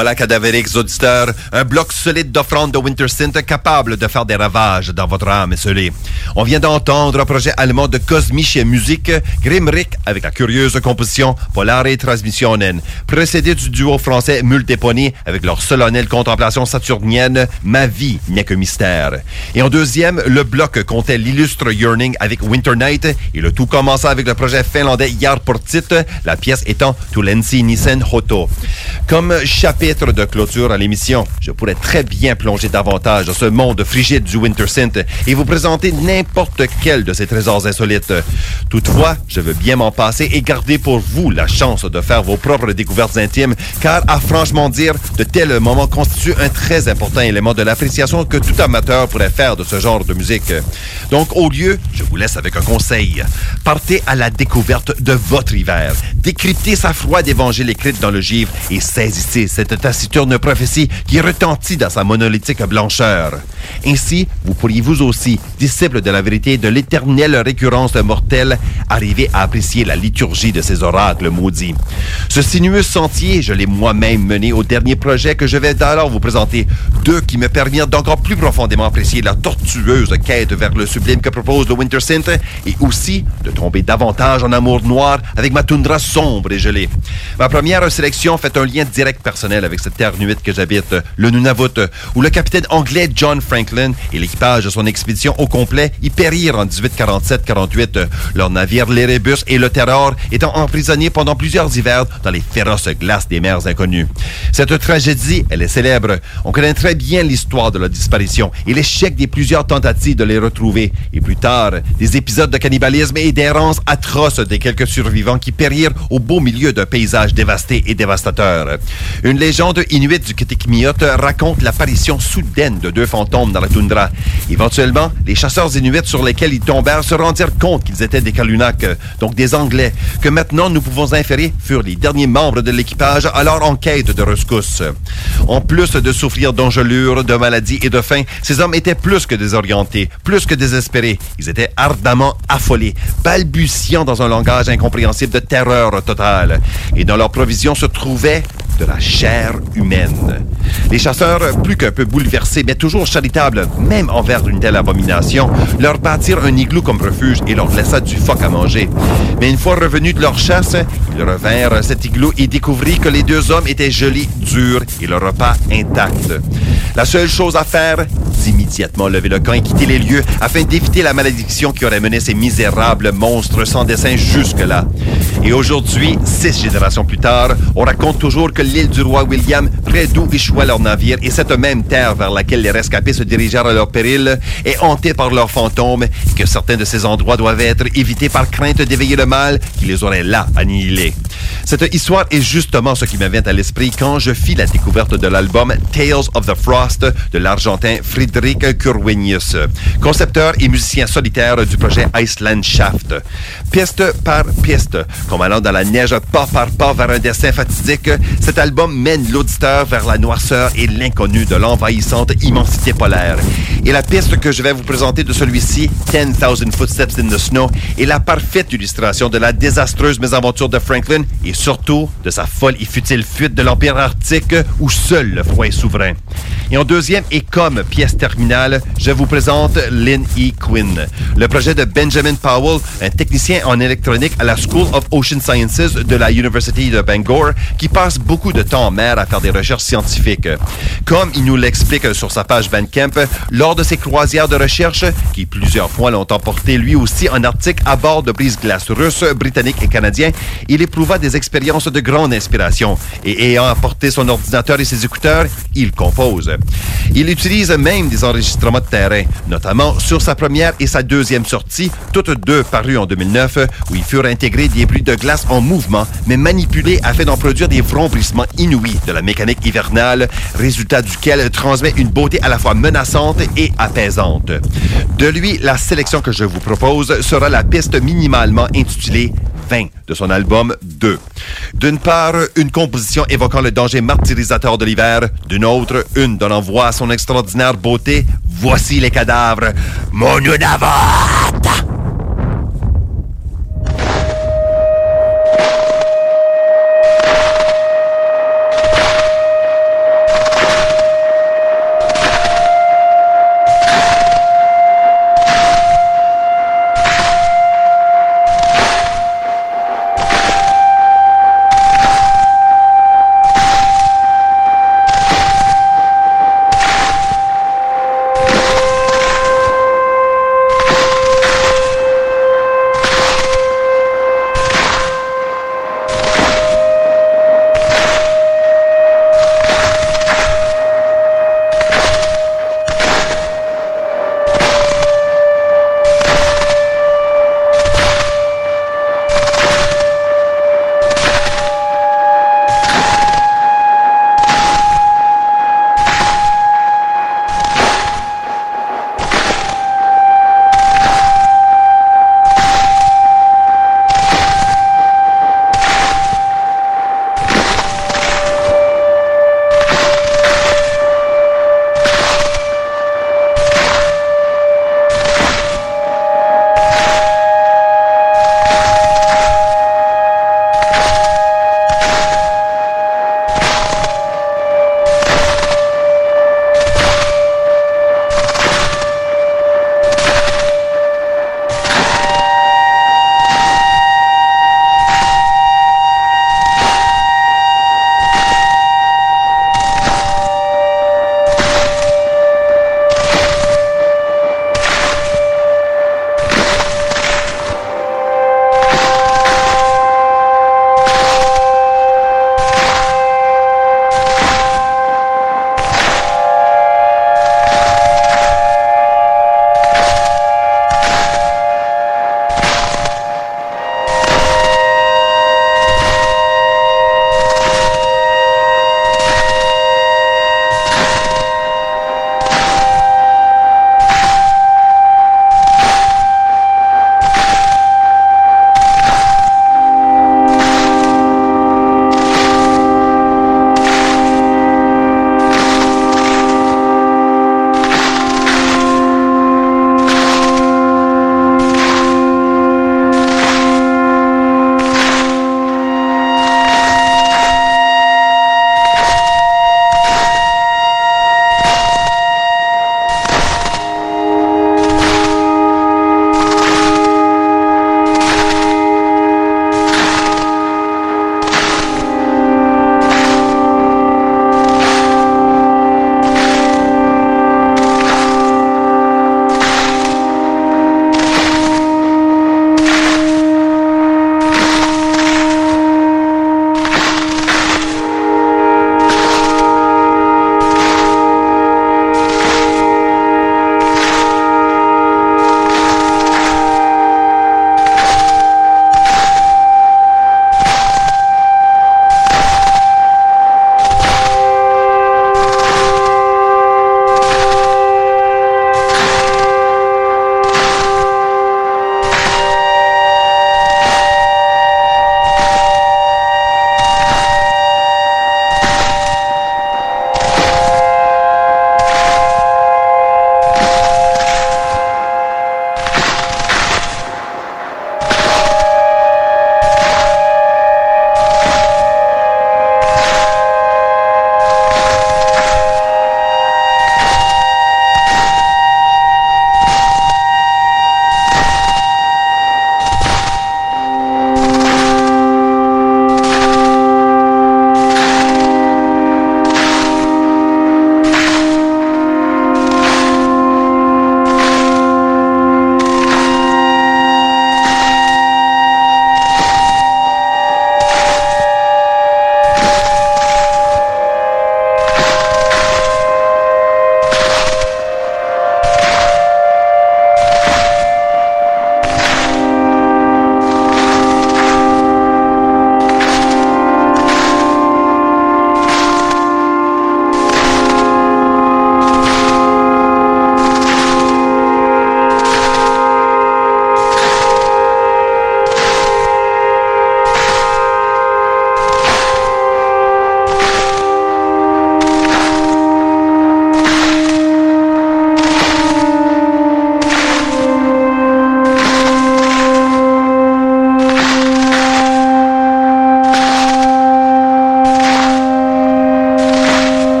Voilà, cadavériques auditeurs, un bloc solide d'offrandes de Winter Synth capable de faire des ravages dans votre âme esselée. On vient d'entendre un projet allemand de Kosmische Musik, Grimrick, avec la curieuse composition Polare Transmissionen, précédé du duo français Multipony avec leur solennelle contemplation saturnienne Ma vie n'est que mystère. Et en deuxième, le bloc comptait l'illustre Yearning avec Winter Night et le tout commença avec le projet finlandais Jarportit, la pièce étant Tulensi Nissen Hoto. Comme chapitre de clôture à l'émission, je pourrais très bien plonger davantage dans ce monde frigide du Winter Synth et vous présenter n'importe quel de ces trésors insolites. Toutefois, je veux bien m'en passer et garder pour vous la chance de faire vos propres découvertes intimes, car à franchement dire, de tels moments constituent un très important élément de l'appréciation que tout amateur pourrait faire de ce genre de musique. Donc, au lieu, je vous laisse avec un conseil. Partez à la découverte de votre hiver. Décryptez sa froide évangile écrite dans le givre et saisissez cette taciturne prophétie qui retentit dans sa monolithique blancheur. Ainsi, vous pourriez vous aussi, disciple de la vérité de l'éternelle récurrence mortelle, arriver à apprécier la liturgie de ces oracles maudits. Ce sinueux sentier, je l'ai moi-même mené au dernier projet que je vais alors vous présenter, deux qui me permirent d'encore plus profondément apprécier la tortueuse quête vers le sublime que propose le Winter Synth et aussi de tomber davantage en amour noir avec ma toundra sombre et gelée. Ma première sélection fait un lien direct personnel avec cette terre nuite que j'habite, le Nunavut, où le capitaine anglais John Franklin et l'équipage de son expédition au complet y périrent en 1847-48, leur navire l'Erebus et le Terror étant emprisonnés pendant plusieurs hivers dans les féroces glaces des mers inconnues. Cette tragédie, elle est célèbre. On connaît très bien l'histoire de leur disparition et l'échec des plusieurs tentatives de les retrouver. Et plus tard, des épisodes de cannibalisme et d'errance atroces des quelques survivants qui périrent au beau milieu d'un paysage dévasté et dévastateur. Une légende inuite du Kitikmiot raconte l'apparition soudaine de deux fantômes dans la toundra. Éventuellement, les chasseurs inuits sur lesquels ils tombèrent se rendirent compte qu'ils étaient des Kalunak, donc des Anglais, que maintenant nous pouvons inférer furent les derniers membres de l'équipage alors en quête de rescousse. En plus de souffrir d'engelures, de maladies et de faim, ces hommes étaient plus que désorientés, plus que désespérés. Ils étaient ardemment affolés, balbutiant dans un langage incompréhensible de terreur totale. Et dans leurs provisions se trouvait de la chair humaine. Les chasseurs, plus qu'un peu bouleversés, mais toujours charitables, même envers une telle abomination, leur bâtirent un igloo comme refuge et leur laissa du phoque à manger. Mais une fois revenus de leur chasse, ils revinrent cet igloo et découvrirent que les deux hommes étaient gelés, durs et le repas intact. La seule chose à faire, d'immédiatement lever le camp et quitter les lieux afin d'éviter la malédiction qui aurait mené ces misérables monstres sans dessin jusque-là. Et aujourd'hui, six générations plus tard, on raconte toujours que l'île du roi William, près d'où échoua leur navire, et cette même terre vers laquelle les rescapés se dirigèrent à leur péril, est hantée par leurs fantômes, et que certains de ces endroits doivent être évités par crainte d'éveiller le mal qui les aurait là annihilés. Cette histoire est justement ce qui me vient à l'esprit quand je fis la découverte de l'album Tales of the Frost de l'Argentin Friedrich Kurwinius, concepteur et musicien solitaire du projet Iceland Shaft. Piste par piste, comme allant dans la neige pas par pas vers un destin fatidique, cet album mène l'auditeur vers la noirceur et l'inconnu de l'envahissante immensité polaire. Et la piste que je vais vous présenter de celui-ci, 10,000 Footsteps in the Snow, est la parfaite illustration de la désastreuse mésaventure de Franklin et surtout de sa folle et futile fuite de l'Empire arctique où seul le froid est souverain. Et en deuxième et comme pièce terminale, je vous présente Lynn E. Quinn, le projet de Benjamin Powell, un technicien en électronique à la School of Ocean Sciences de la University de Bangor, qui passe beaucoup de temps en mer à faire des recherches scientifiques. Comme il nous l'explique sur sa page Bandcamp, lors de ses croisières de recherche, qui plusieurs fois l'ont emporté lui aussi en Arctique à bord de brise-glace russes, britanniques et canadiens, il éprouva des expériences de grande inspiration et ayant apporté son ordinateur et ses écouteurs, il compose. Il utilise même des enregistrements de terrain, notamment sur sa première et sa deuxième sortie, toutes deux parues en 2009, où il furent intégrés des bruits de glace en mouvement, mais manipulés afin d'en produire des vrombissements inouïs de la mécanique hivernale, résultat duquel transmet une beauté à la fois menaçante et apaisante. De lui, la sélection que je vous propose sera la piste minimalement intitulée 20 de son album 2. D'une part, une composition évoquant le danger martyrisateur de l'hiver, d'une autre, une donnant voix à son extraordinaire beauté. Voici les cadavres. Mon!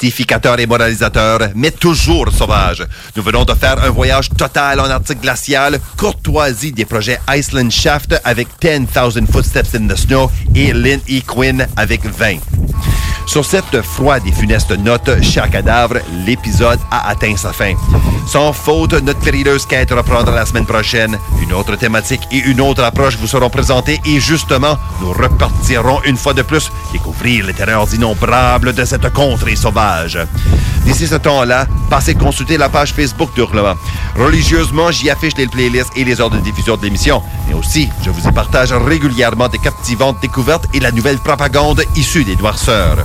Mystificateur et moralisateur, mais toujours sauvage. Nous venons de faire un voyage total en Arctique glacial, courtoisie des projets Iceland Shaft avec 10,000 Footsteps in the Snow et Lynn E. Quinn avec 20. Sur cette froide et funeste note, cher cadavre, l'épisode a atteint sa fin. Sans faute, notre périleuse quête reprendra la semaine prochaine. Une autre thématique et une autre approche vous seront présentées et justement, nous repartirons une fois de plus les terreurs innombrables de cette contrée sauvage. D'ici ce temps-là, passez consulter la page Facebook d'Hurlement. Religieusement, j'y affiche les playlists et les heures de diffusion de l'émission. Mais aussi, je vous y partage régulièrement des captivantes découvertes et la nouvelle propagande issue des noirceurs.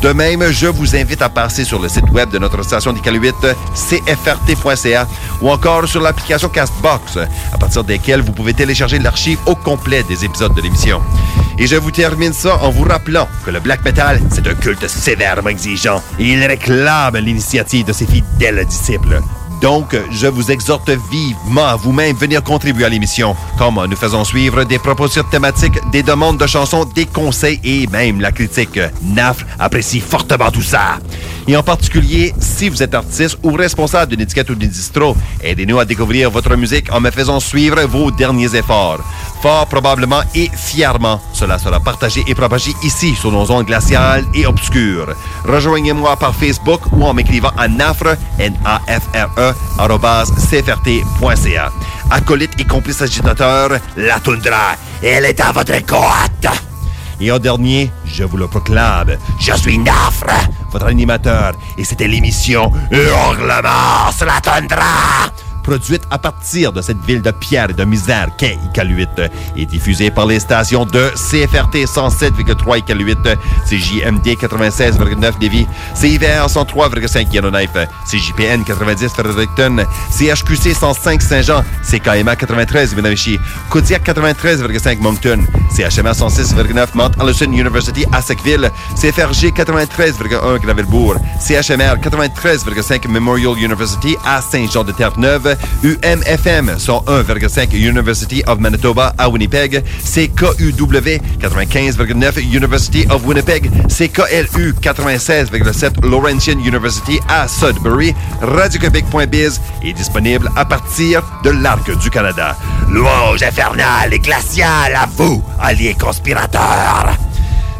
De même, je vous invite à passer sur le site web de notre station d'ICAL8, cfrt.ca, ou encore sur l'application Castbox, à partir desquelles vous pouvez télécharger l'archive au complet des épisodes de l'émission. Et je vous termine ça en vous rappelant que le black metal, c'est un culte sévèrement exigeant et il réclame l'initiative de ses fidèles disciples. Donc, je vous exhorte vivement à vous-même venir contribuer à l'émission, comme nous faisons suivre des propositions thématiques, des demandes de chansons, des conseils et même la critique. NAF apprécie fortement tout ça. Et en particulier, si vous êtes artiste ou responsable d'une étiquette ou d'une distro, aidez-nous à découvrir votre musique en me faisant suivre vos derniers efforts. Fort probablement et fièrement, cela sera partagé et propagé ici sur nos ondes glaciales et obscures. Rejoignez-moi par Facebook ou en m'écrivant à nafre, N-A-F-R-E, arobase cfrt.ca. Acolyte et complice agitateur, la toundra, elle est à votre côte. Et en dernier, je vous le proclame, je suis Nafre, votre animateur, et c'était l'émission Hurlement sur la produite à partir de cette ville de pierre et de misère qu'est ICAL8 et diffusée par les stations de CFRT 107,3 ICAL8, CJMD 96,9 Lévis, CIVR 103,5 Yellowknife, CJPN 90 Fredericton, CHQC 105 Saint-Jean, CKMA 93 Vinavichy, Kodiak 93,5 Moncton, CHMA 106,9 Mount Allison University à Sackville, CFRG 93,1 Gravelbourg, CHMR 93,5 Memorial University à Saint-Jean-de-Terre-Neuve, UMFM 101,5 University of Manitoba à Winnipeg, CKUW 95,9 University of Winnipeg, CKLU 96,7 Laurentian University à Sudbury, radioquebec.biz est disponible à partir de l'Arc du Canada. Louange infernale et glaciale à vous, alliés conspirateurs!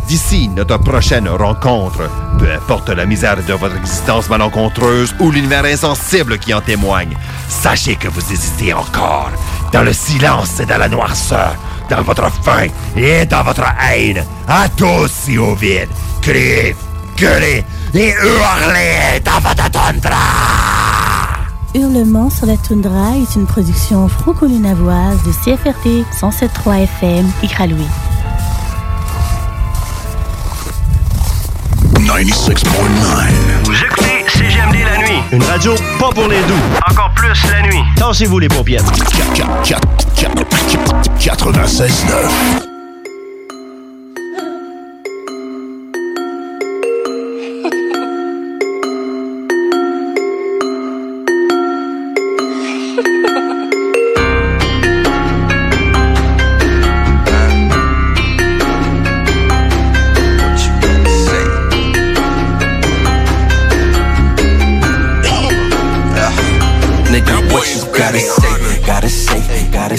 D'ici notre prochaine rencontre, peu importe la misère de votre existence malencontreuse ou l'univers insensible qui en témoigne, sachez que vous existez encore, dans le silence et dans la noirceur, dans votre faim et dans votre haine, à tous et au vide. Criez, gueulez et hurlez dans votre tundra! Hurlement sur la toundra est une production franco-lunavoise de CFRT 107.3 FM et. 96.9. Vous écoutez CGMD la nuit. Une radio pas pour les doux. Encore plus la nuit. Tassez-vous les paupières. 96.9.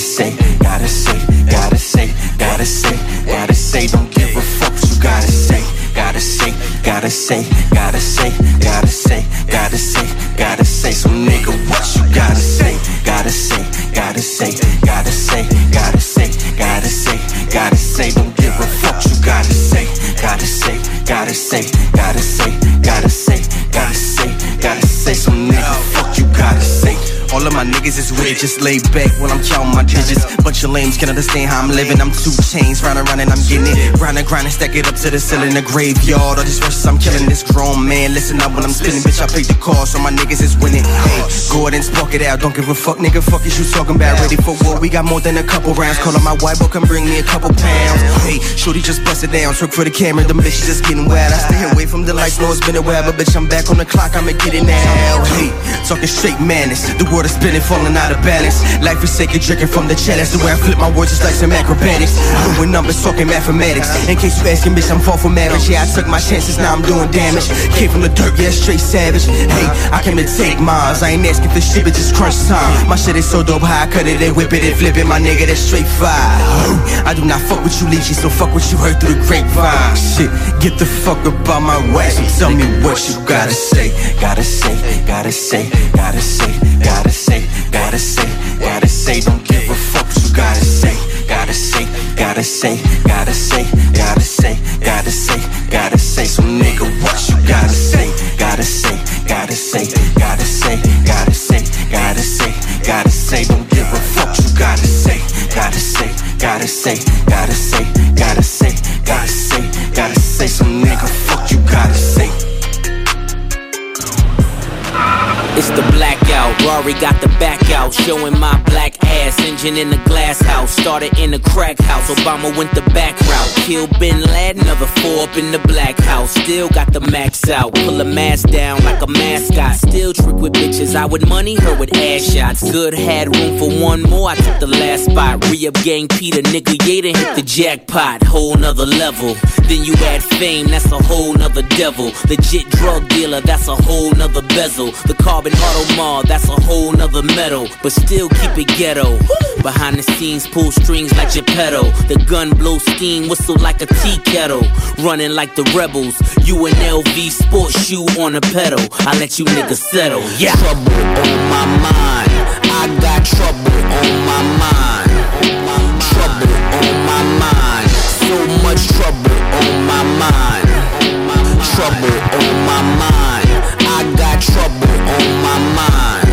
say, gotta say, gotta say, gotta say, gotta say, don't give a fuck what you gotta say, gotta say, gotta say, gotta say, gotta say, gotta say, gotta say, so nigga, what you gotta say, gotta say, gotta say, gotta say, gotta say, gotta say, gotta say, don't give a fuck you gotta say, gotta say, gotta say, gotta say, gotta say, gotta say, gotta say, so nigga, fuck you gotta say. All of my niggas is with it, just lay back while I'm counting my digits. Bunch of lames can't understand how I'm living. I'm two chains, round and round and I'm getting it. Round and grind and stack it up to the ceiling, the graveyard. All these verses, I'm killing this grown man. Listen up when I'm spinning, bitch. I paid the cost, so my niggas is winning. Hey, go ahead and spark it out. Don't give a fuck, nigga. Fuck is you talking about? Ready for war? We got more than a couple rounds. Call up my white boy, come bring me a couple pounds. Hey, shorty just bust it down. Trick for the camera, them bitches just getting wet. I stay away from the lights, know it's been a while, but bitch, I'm back on the clock. I'ma get it now. Hey, talking straight madness. The world spinning, falling out of balance. Life is sacred, drinking from the chalice. The way I flip my words is like some acrobatics. Doing numbers, talking mathematics. In case you asking, bitch, I'm far from average. Yeah, I took my chances, now I'm doing damage. Came from the dirt, yeah, straight savage. Hey, I came to take mines. I ain't asking for shit, but just crunch time. My shit is so dope, how I cut it and whip it and flip it. My nigga, that's straight fire. I do not fuck with you, leechy, so fuck what you heard through the grapevine. Shit, get the fuck up out my way. So tell me what you gotta say, gotta say, gotta say, gotta say, gotta say, gotta say, gotta say. Gotta say, Don't give a fuck what you gotta say, gotta say, gotta say, gotta say, gotta say, gotta say, gotta say. So nigga, what you gotta say, gotta say, gotta say, gotta say, gotta say, gotta say, gotta say. Don't give a fuck what you gotta say, gotta say, gotta say, gotta say, gotta say, gotta say, gotta say. So nigga, fuck you gotta say. It's the blackout. Rory got the back out, showing my black ass. Engine in the glass house, started in the crack house. Obama went the back route. Kill Bin Laden, another four up in the black house. Still got the max out. Pull a mask down like a mascot. Still trick with bitches. I would money her with ass shots. Good had room for one more. I took the last spot. Re up gang Peter, nigga Yada hit the jackpot. Whole nother level. Then you add fame, that's a whole nother devil. Legit drug dealer, that's a whole nother bezel. The carbon auto mall, that's a whole nother metal. But still keep it ghetto. Behind the scenes, pull strings like Geppetto. The gun blow steam, whistle like a tea kettle. Running like the rebels. You an LV sports shoe on a pedal. I let you niggas settle. Yeah. Trouble on my mind. I got trouble on my mind. Trouble on my mind. So much trouble on my mind. Trouble on my mind. Got trouble on my mind.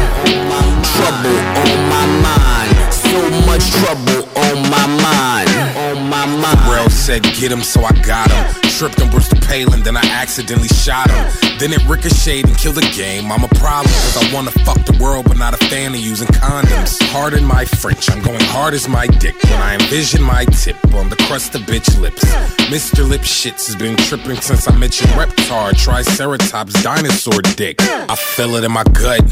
Trouble on my mind. So much trouble on my mind. On my mind. Pharrell said get him, so I got him. Tripped on Bristol Palin, then I accidentally shot him. Then it ricocheted and killed the game. I'm a problem, cause I wanna fuck the world, but not a fan of using condoms. Hard in my French, I'm going hard as my dick when I envision my tip on the crust of bitch lips. Mr. Lip Shits has been tripping since I met your reptar, Triceratops, dinosaur dick. I feel it in my gut.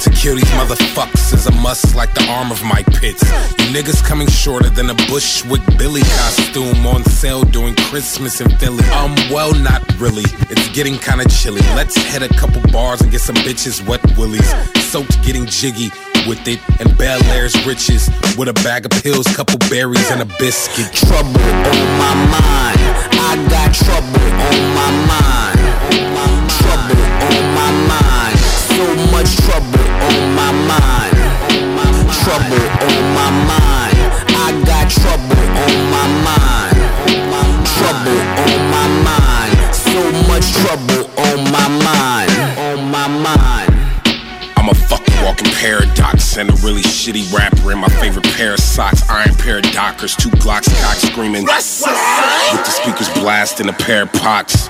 To kill these motherfuckers is a must like the arm of my pits. You niggas coming shorter than a Bushwick Billy costume on sale during Christmas in Philly. Um, well, not really. It's getting kinda chilly. Let's hit a couple bars and get some bitches wet willies. Soaked getting jiggy with it and Bel Air's riches with a bag of pills, couple berries, and a biscuit. Trouble on my mind. I got trouble on my mind. Trouble on my mind. So much trouble on my mind. Trouble on my mind. I got trouble on my mind. Trouble on my mind. So much trouble on my mind. On my mind. I'm a fucking walking paradox and a really shitty rapper in my favorite pair of socks. Iron pair of Dockers, two Glocks cock screaming. With the speakers blasting a pair of pots.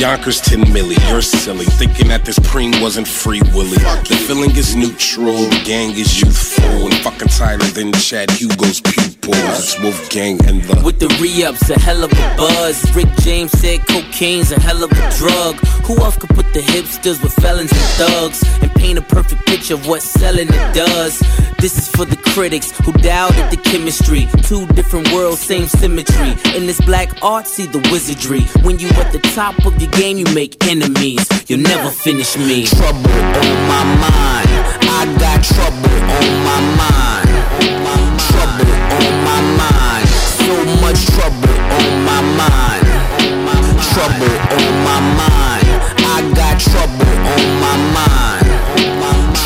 Yonkers 10 milli, you're silly. Thinking that this preem wasn't free willy. The feeling is neutral, the gang is youthful. And fucking tighter than Chad Hugo's pupils. It's Wolfgang and the. With the re-ups, a hell of a buzz. Rick James said cocaine's a hell of a drug. Who else could put the hipsters with felons and thugs and paint a perfect picture of what selling it does? This is for the critics who doubted the chemistry. Two different worlds, same symmetry. In this black art, see the wizardry. When you at the top of your game, you make enemies. You'll never finish me. Trouble on my mind. I got trouble on my mind. Trouble on my mind. So much trouble on my mind. Trouble on my mind. I got trouble on my mind.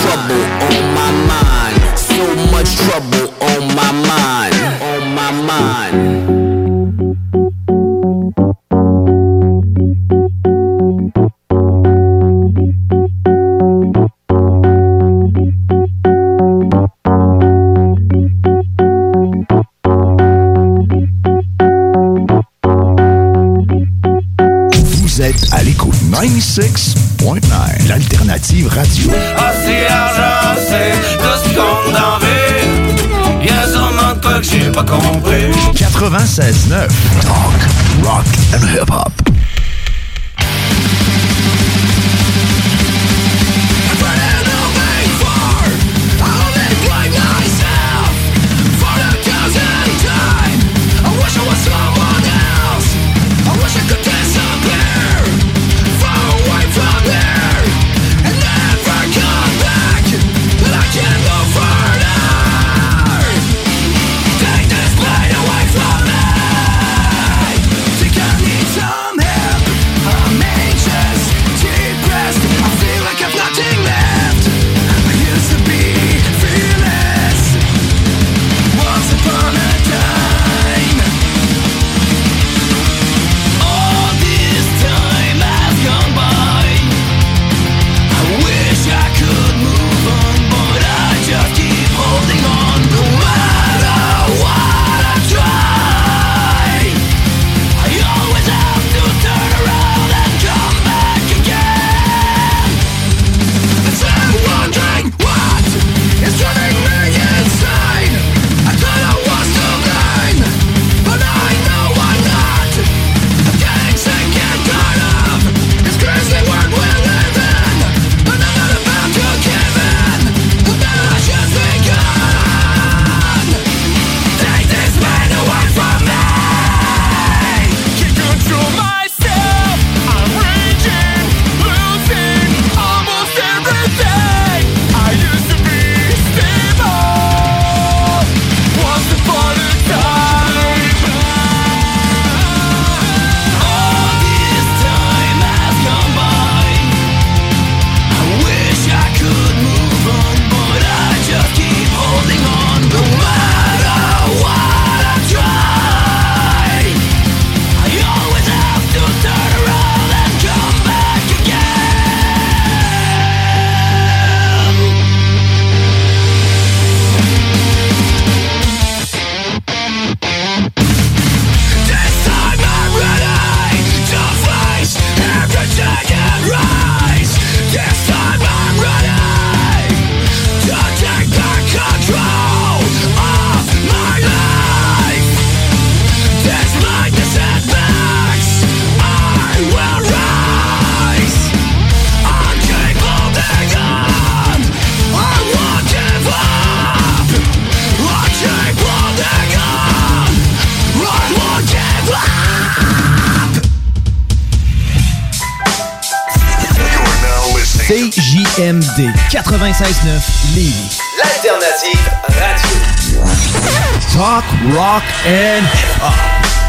Trouble on my mind. So much trouble on my mind. On my mind. 96.9, l'alternative radio. Ah, c'est l'argent, c'est tout ce qu'on en veut. Y'a sûrement de quoi que j'ai pas compris. 96.9, talk, rock and hip-hop. CJMD 96.9 Lévis. L'alternative radio. Talk, rock and hip-hop.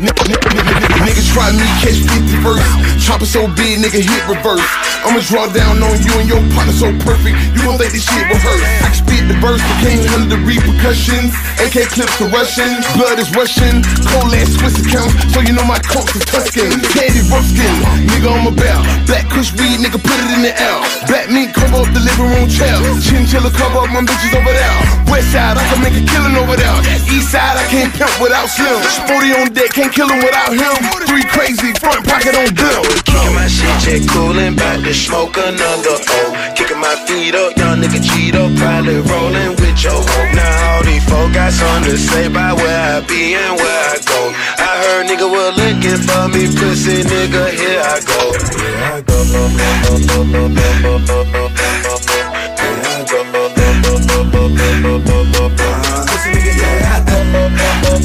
Niggas try me, catch 50 verse. Chopper so big, nigga hit reverse. I'ma draw down on you and your partner so perfect. You gon' think this shit rehearsed. I spit the verse, but handle the repercussions. AK clips the Russian, blood is Russian. Cold ass Swiss account, so you know my coats is Tuscan. Teddy Ruffskin, nigga on my belt. Black Kush weed, nigga put it in the L. Black meat cover up the living room chair. Chinchilla cover up my bitches over there. West side, I can make a killing over there. East side, I can't pimp without slim. Sporty on deck, can't kill him without him. Three crazy, front pocket on bill. Kicking my shit, jet coolin', bout to smoke another O. Kicking my feet up, young nigga Cheeto, probably rolling with your hoe. Now all these folk got something to say about where I be and where I go. I heard nigga was looking for me, pussy nigga, here I go. Here I go.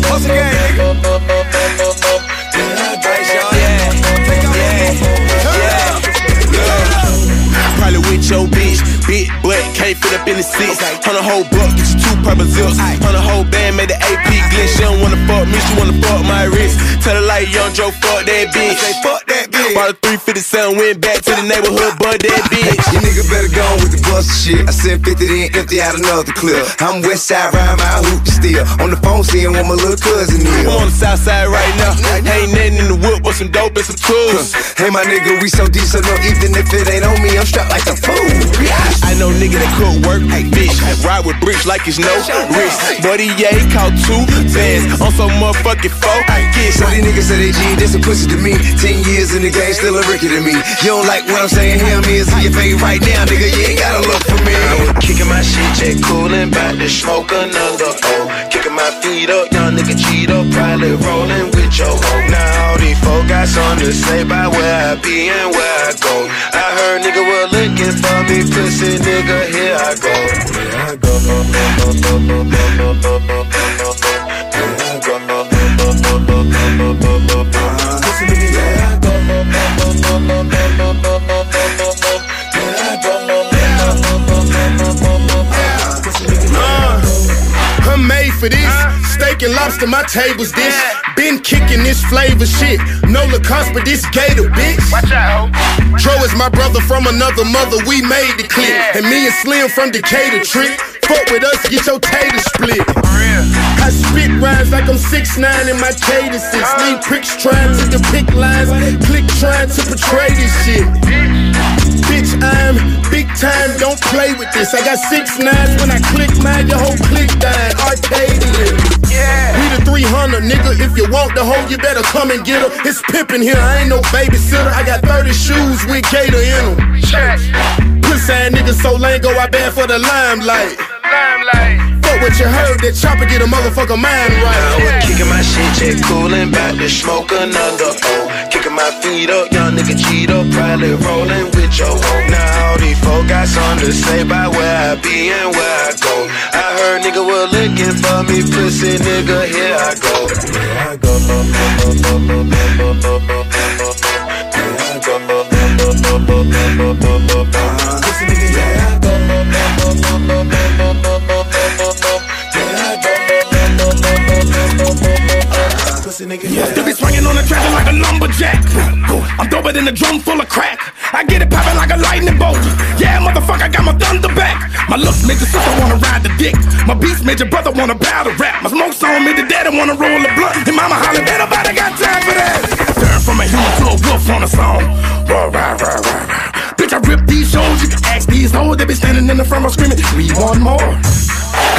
Once again, big butt, can't fit up in the six. Turn a whole buck, get you two purple zips. Turn a whole band, made the AP glitch. She don't wanna fuck me, she wanna fuck my wrist. Tell her like young Joe, fuck that bitch. Say fuck. Bought a 357, went back to the neighborhood, bud that bitch. You nigga better go on with the bust shit. I sent 50 then empty out another clip. I'm west side riding my hoop still. On the phone seeing what my little cousin is. I'm on the south side right now. Ain't nothing in the whip but some dope and some tools. Hey my nigga, we so deep, so no even if it ain't on me, I'm strapped like a fool. I know nigga that could work, bitch. Ride with bricks like it's no risk. Buddy, yeah, he caught two bands on some motherfucking four. So these niggas say they G, this a pussy to me. Ten years in the game, still a rookie to me. You don't like what I'm saying, hear me and see your face right now, nigga. You ain't gotta look for me. I was kicking my shit, jet coolin', bout to smoke another O. Kicking my feet up, young nigga Cheeto, probably rolling with your hoe. Now all these folk got something to say about where I be and where I go. I heard nigga was looking for me, pussy nigga, here I go. Here I go. For this. Steak and lobster, my table's this. Been kicking this flavor shit. No Lacoste, but this gator, bitch. Watch out, Dro is my brother from another mother. We made the clip. And me and Slim from Decatur trick. Fuck with us, get your tater split. I spit rhymes like I'm 6'9 in my cadences. Uh. Leave pricks trying to depict lines. Click trying to portray this shit. I'm big time, don't play with this. I got six nines when I click mine, your whole click dying. Arcadian. Yeah. We the 300, nigga. If you want the hoe, you better come and get her. It's pimpin' here, I ain't no babysitter. I got 30 shoes with Gator in them. Pussy ass nigga so lame, go I bad for the limelight. Fuck what you heard, that chopper get a motherfucker mind I right. was kicking my shit, jet coolin', bout to smoke another O. Kicking my feet up, young nigga Cheeto, probably rolling with your hoe. Now all these folk got something to say about where I be and where I go. I heard nigga was looking for me, pussy nigga, Here I go. here I go. Here I go. Still be swinging on the tractor like a lumberjack. I'm doper than a drum full of crack. I get it popping like a lightning bolt. Yeah, motherfucker, I got my thunder back. My looks made your sister wanna ride the dick. My beats made your brother wanna battle rap. My smoke's on me, the daddy wanna roll a blunt. And mama hollering, ain't nobody got time for that. Turn from a human wolf on a song. Rah, rah, rah, rah, rah. Bitch, I rip these shows. You can ask these hoes. They be standing in the front row screaming, we want more.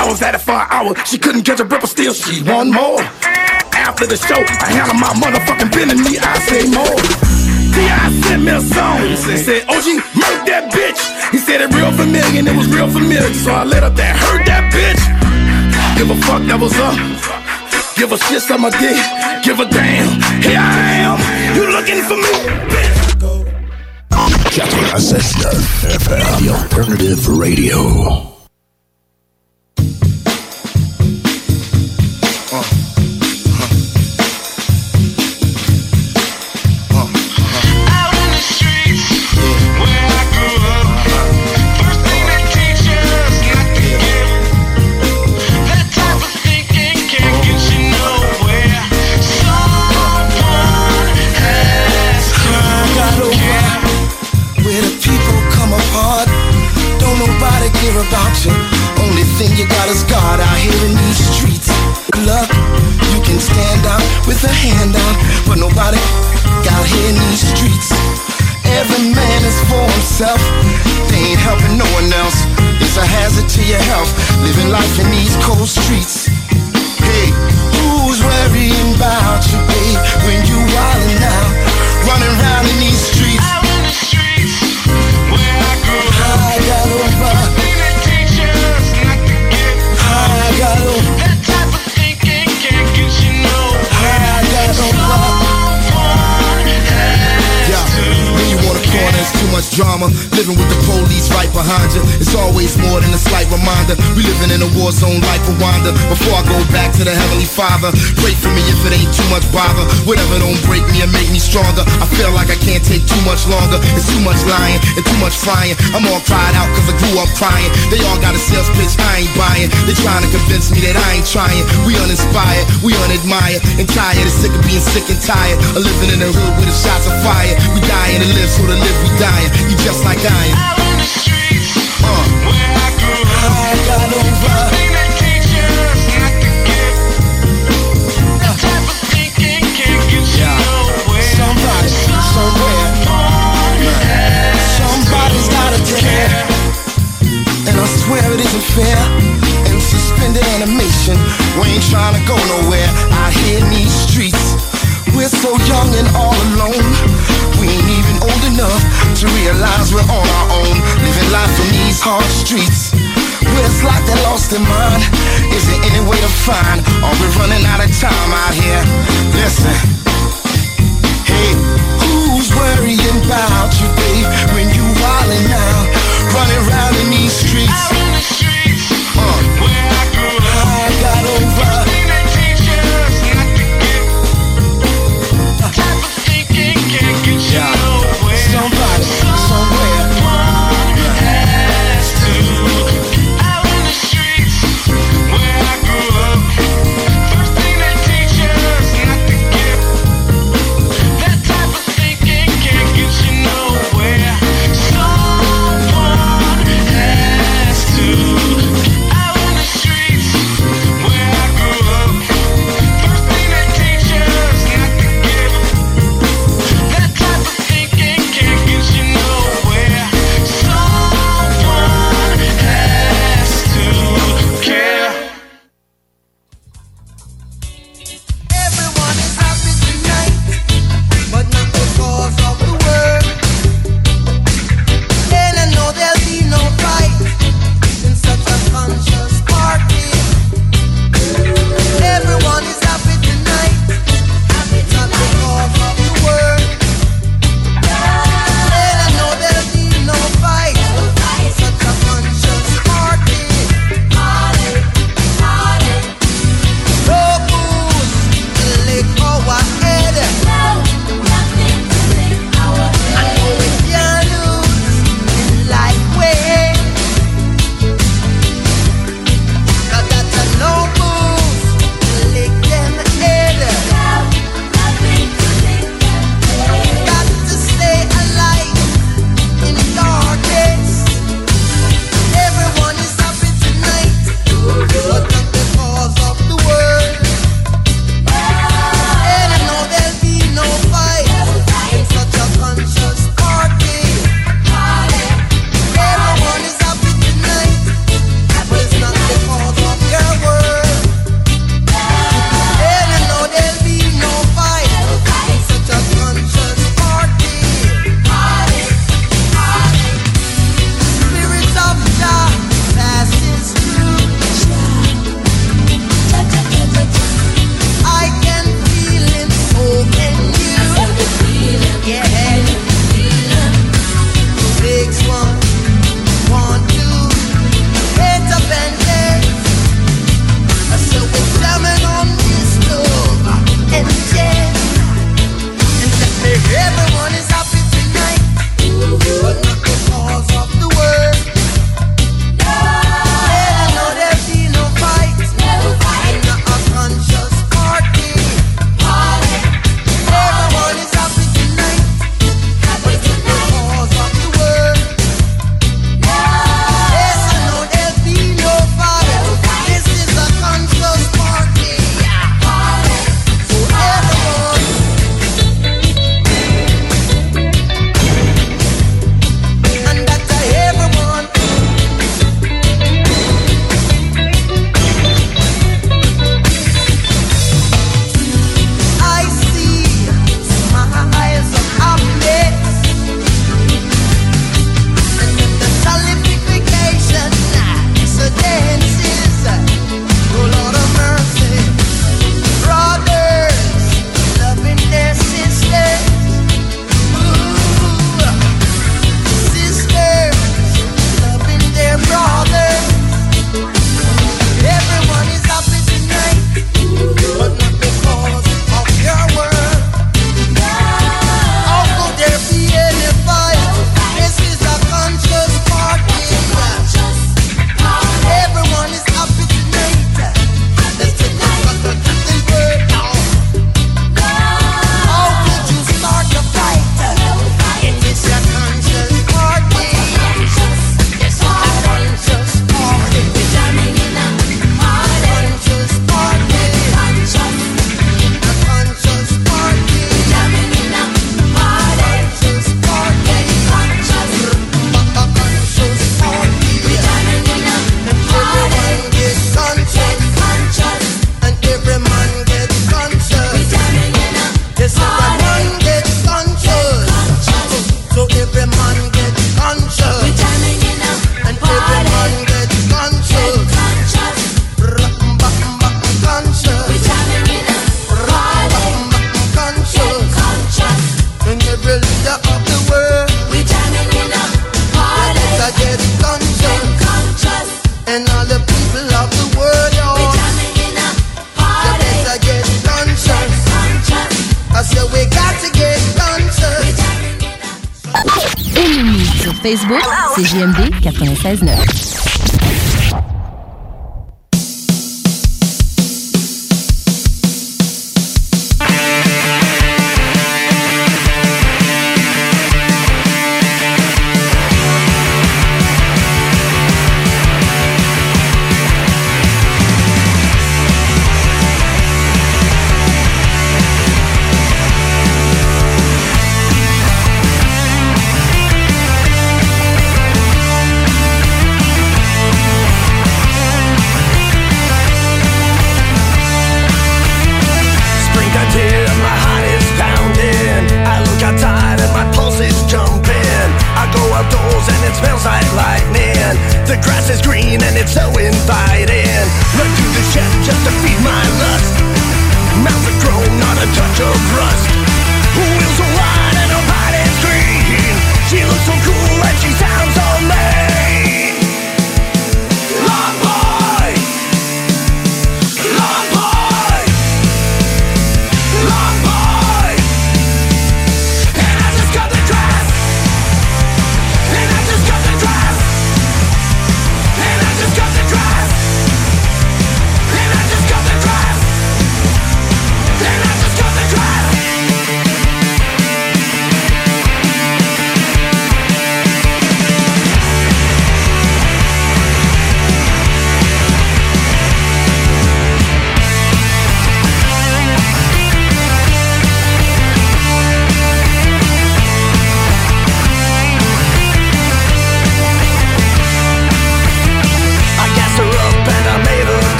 I was at it for an hour. She couldn't catch a breath, but still she want more. After the show, I handle my motherfucking business. Me, I say more. T.I. sent me a song. He said, OG, murk that bitch. He said it real familiar, and it was real familiar. So I let up that hurt that bitch. Give a fuck that was up. Give a shit some my dick. Give a damn. Here I am. You looking for me? 96.9 FM, the alternative radio. I future. Only thing you got is God out here in these streets. Look, you can stand out with a hand out, but nobody out here in these streets. Every man is for himself. They ain't helping no one else. It's a hazard to your health. Living life in these cold streets. Hey, who's worrying about you, babe? When you wildin' out, running around in these streets. Much drama. Living with the police right behind you. It's always more than a slight reminder. We living in a war zone like Rwanda. Before I go back to the Heavenly Father, pray for me if it ain't too much bother. Whatever don't break me and make me stronger. I feel like I can't take too much longer. It's too much lying and too much crying. I'm all cried out cause I grew up crying. They all got a sales pitch I ain't buying. They trying to convince me that I ain't trying. We uninspired, we unadmired, and tired sick of being sick and tired. Of living in the hood with the shots of fire. We dying to live, so to live we You just like I am. Out on the streets, uh. where I grew up. I got over. Somebody, somewhere, somebody's gotta care. And I swear it isn't fair. In suspended animation, we ain't trying to go nowhere. Out here in these streets, we're so young and all alone. We ain't even old enough to realize we're on our own. Living life in these hard streets. Where it's like they lost their mind. Is there any way to find? Are we running out of time out here? Listen. Hey, who's worrying about you, babe? When you wildin' out, running around in these streets. 96.9.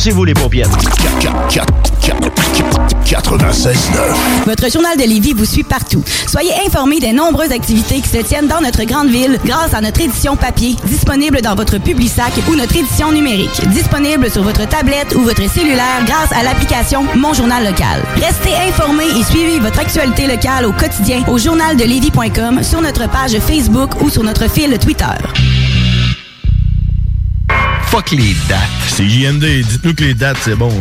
Tassez-vous les paupières. 96.9. Votre journal de Lévis vous suit partout. Soyez informés des nombreuses activités qui se tiennent dans notre grande ville grâce à notre édition papier, disponible dans votre Publisac ou notre édition numérique, disponible sur votre tablette ou votre cellulaire grâce à l'application Mon Journal Local. Restez informés et suivez votre actualité locale au quotidien au journaldelévis.com, sur notre page Facebook ou sur notre fil Twitter. Fuck les dates. C'est JMD, dites-nous que les dates, c'est bon.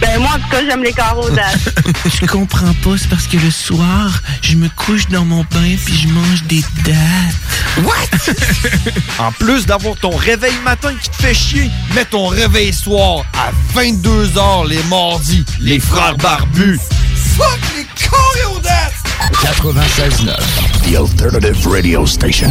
Ben moi, en tout cas, j'aime les carreaux dates. je comprends pas, c'est parce que le soir, je me couche dans mon bain puis je mange des dates. What? en plus d'avoir ton réveil matin qui te fait chier, mets ton réveil soir à 22h les mardis. Les frères barbus. Fuck les carreaux dates! 96.9, The Alternative Radio Station.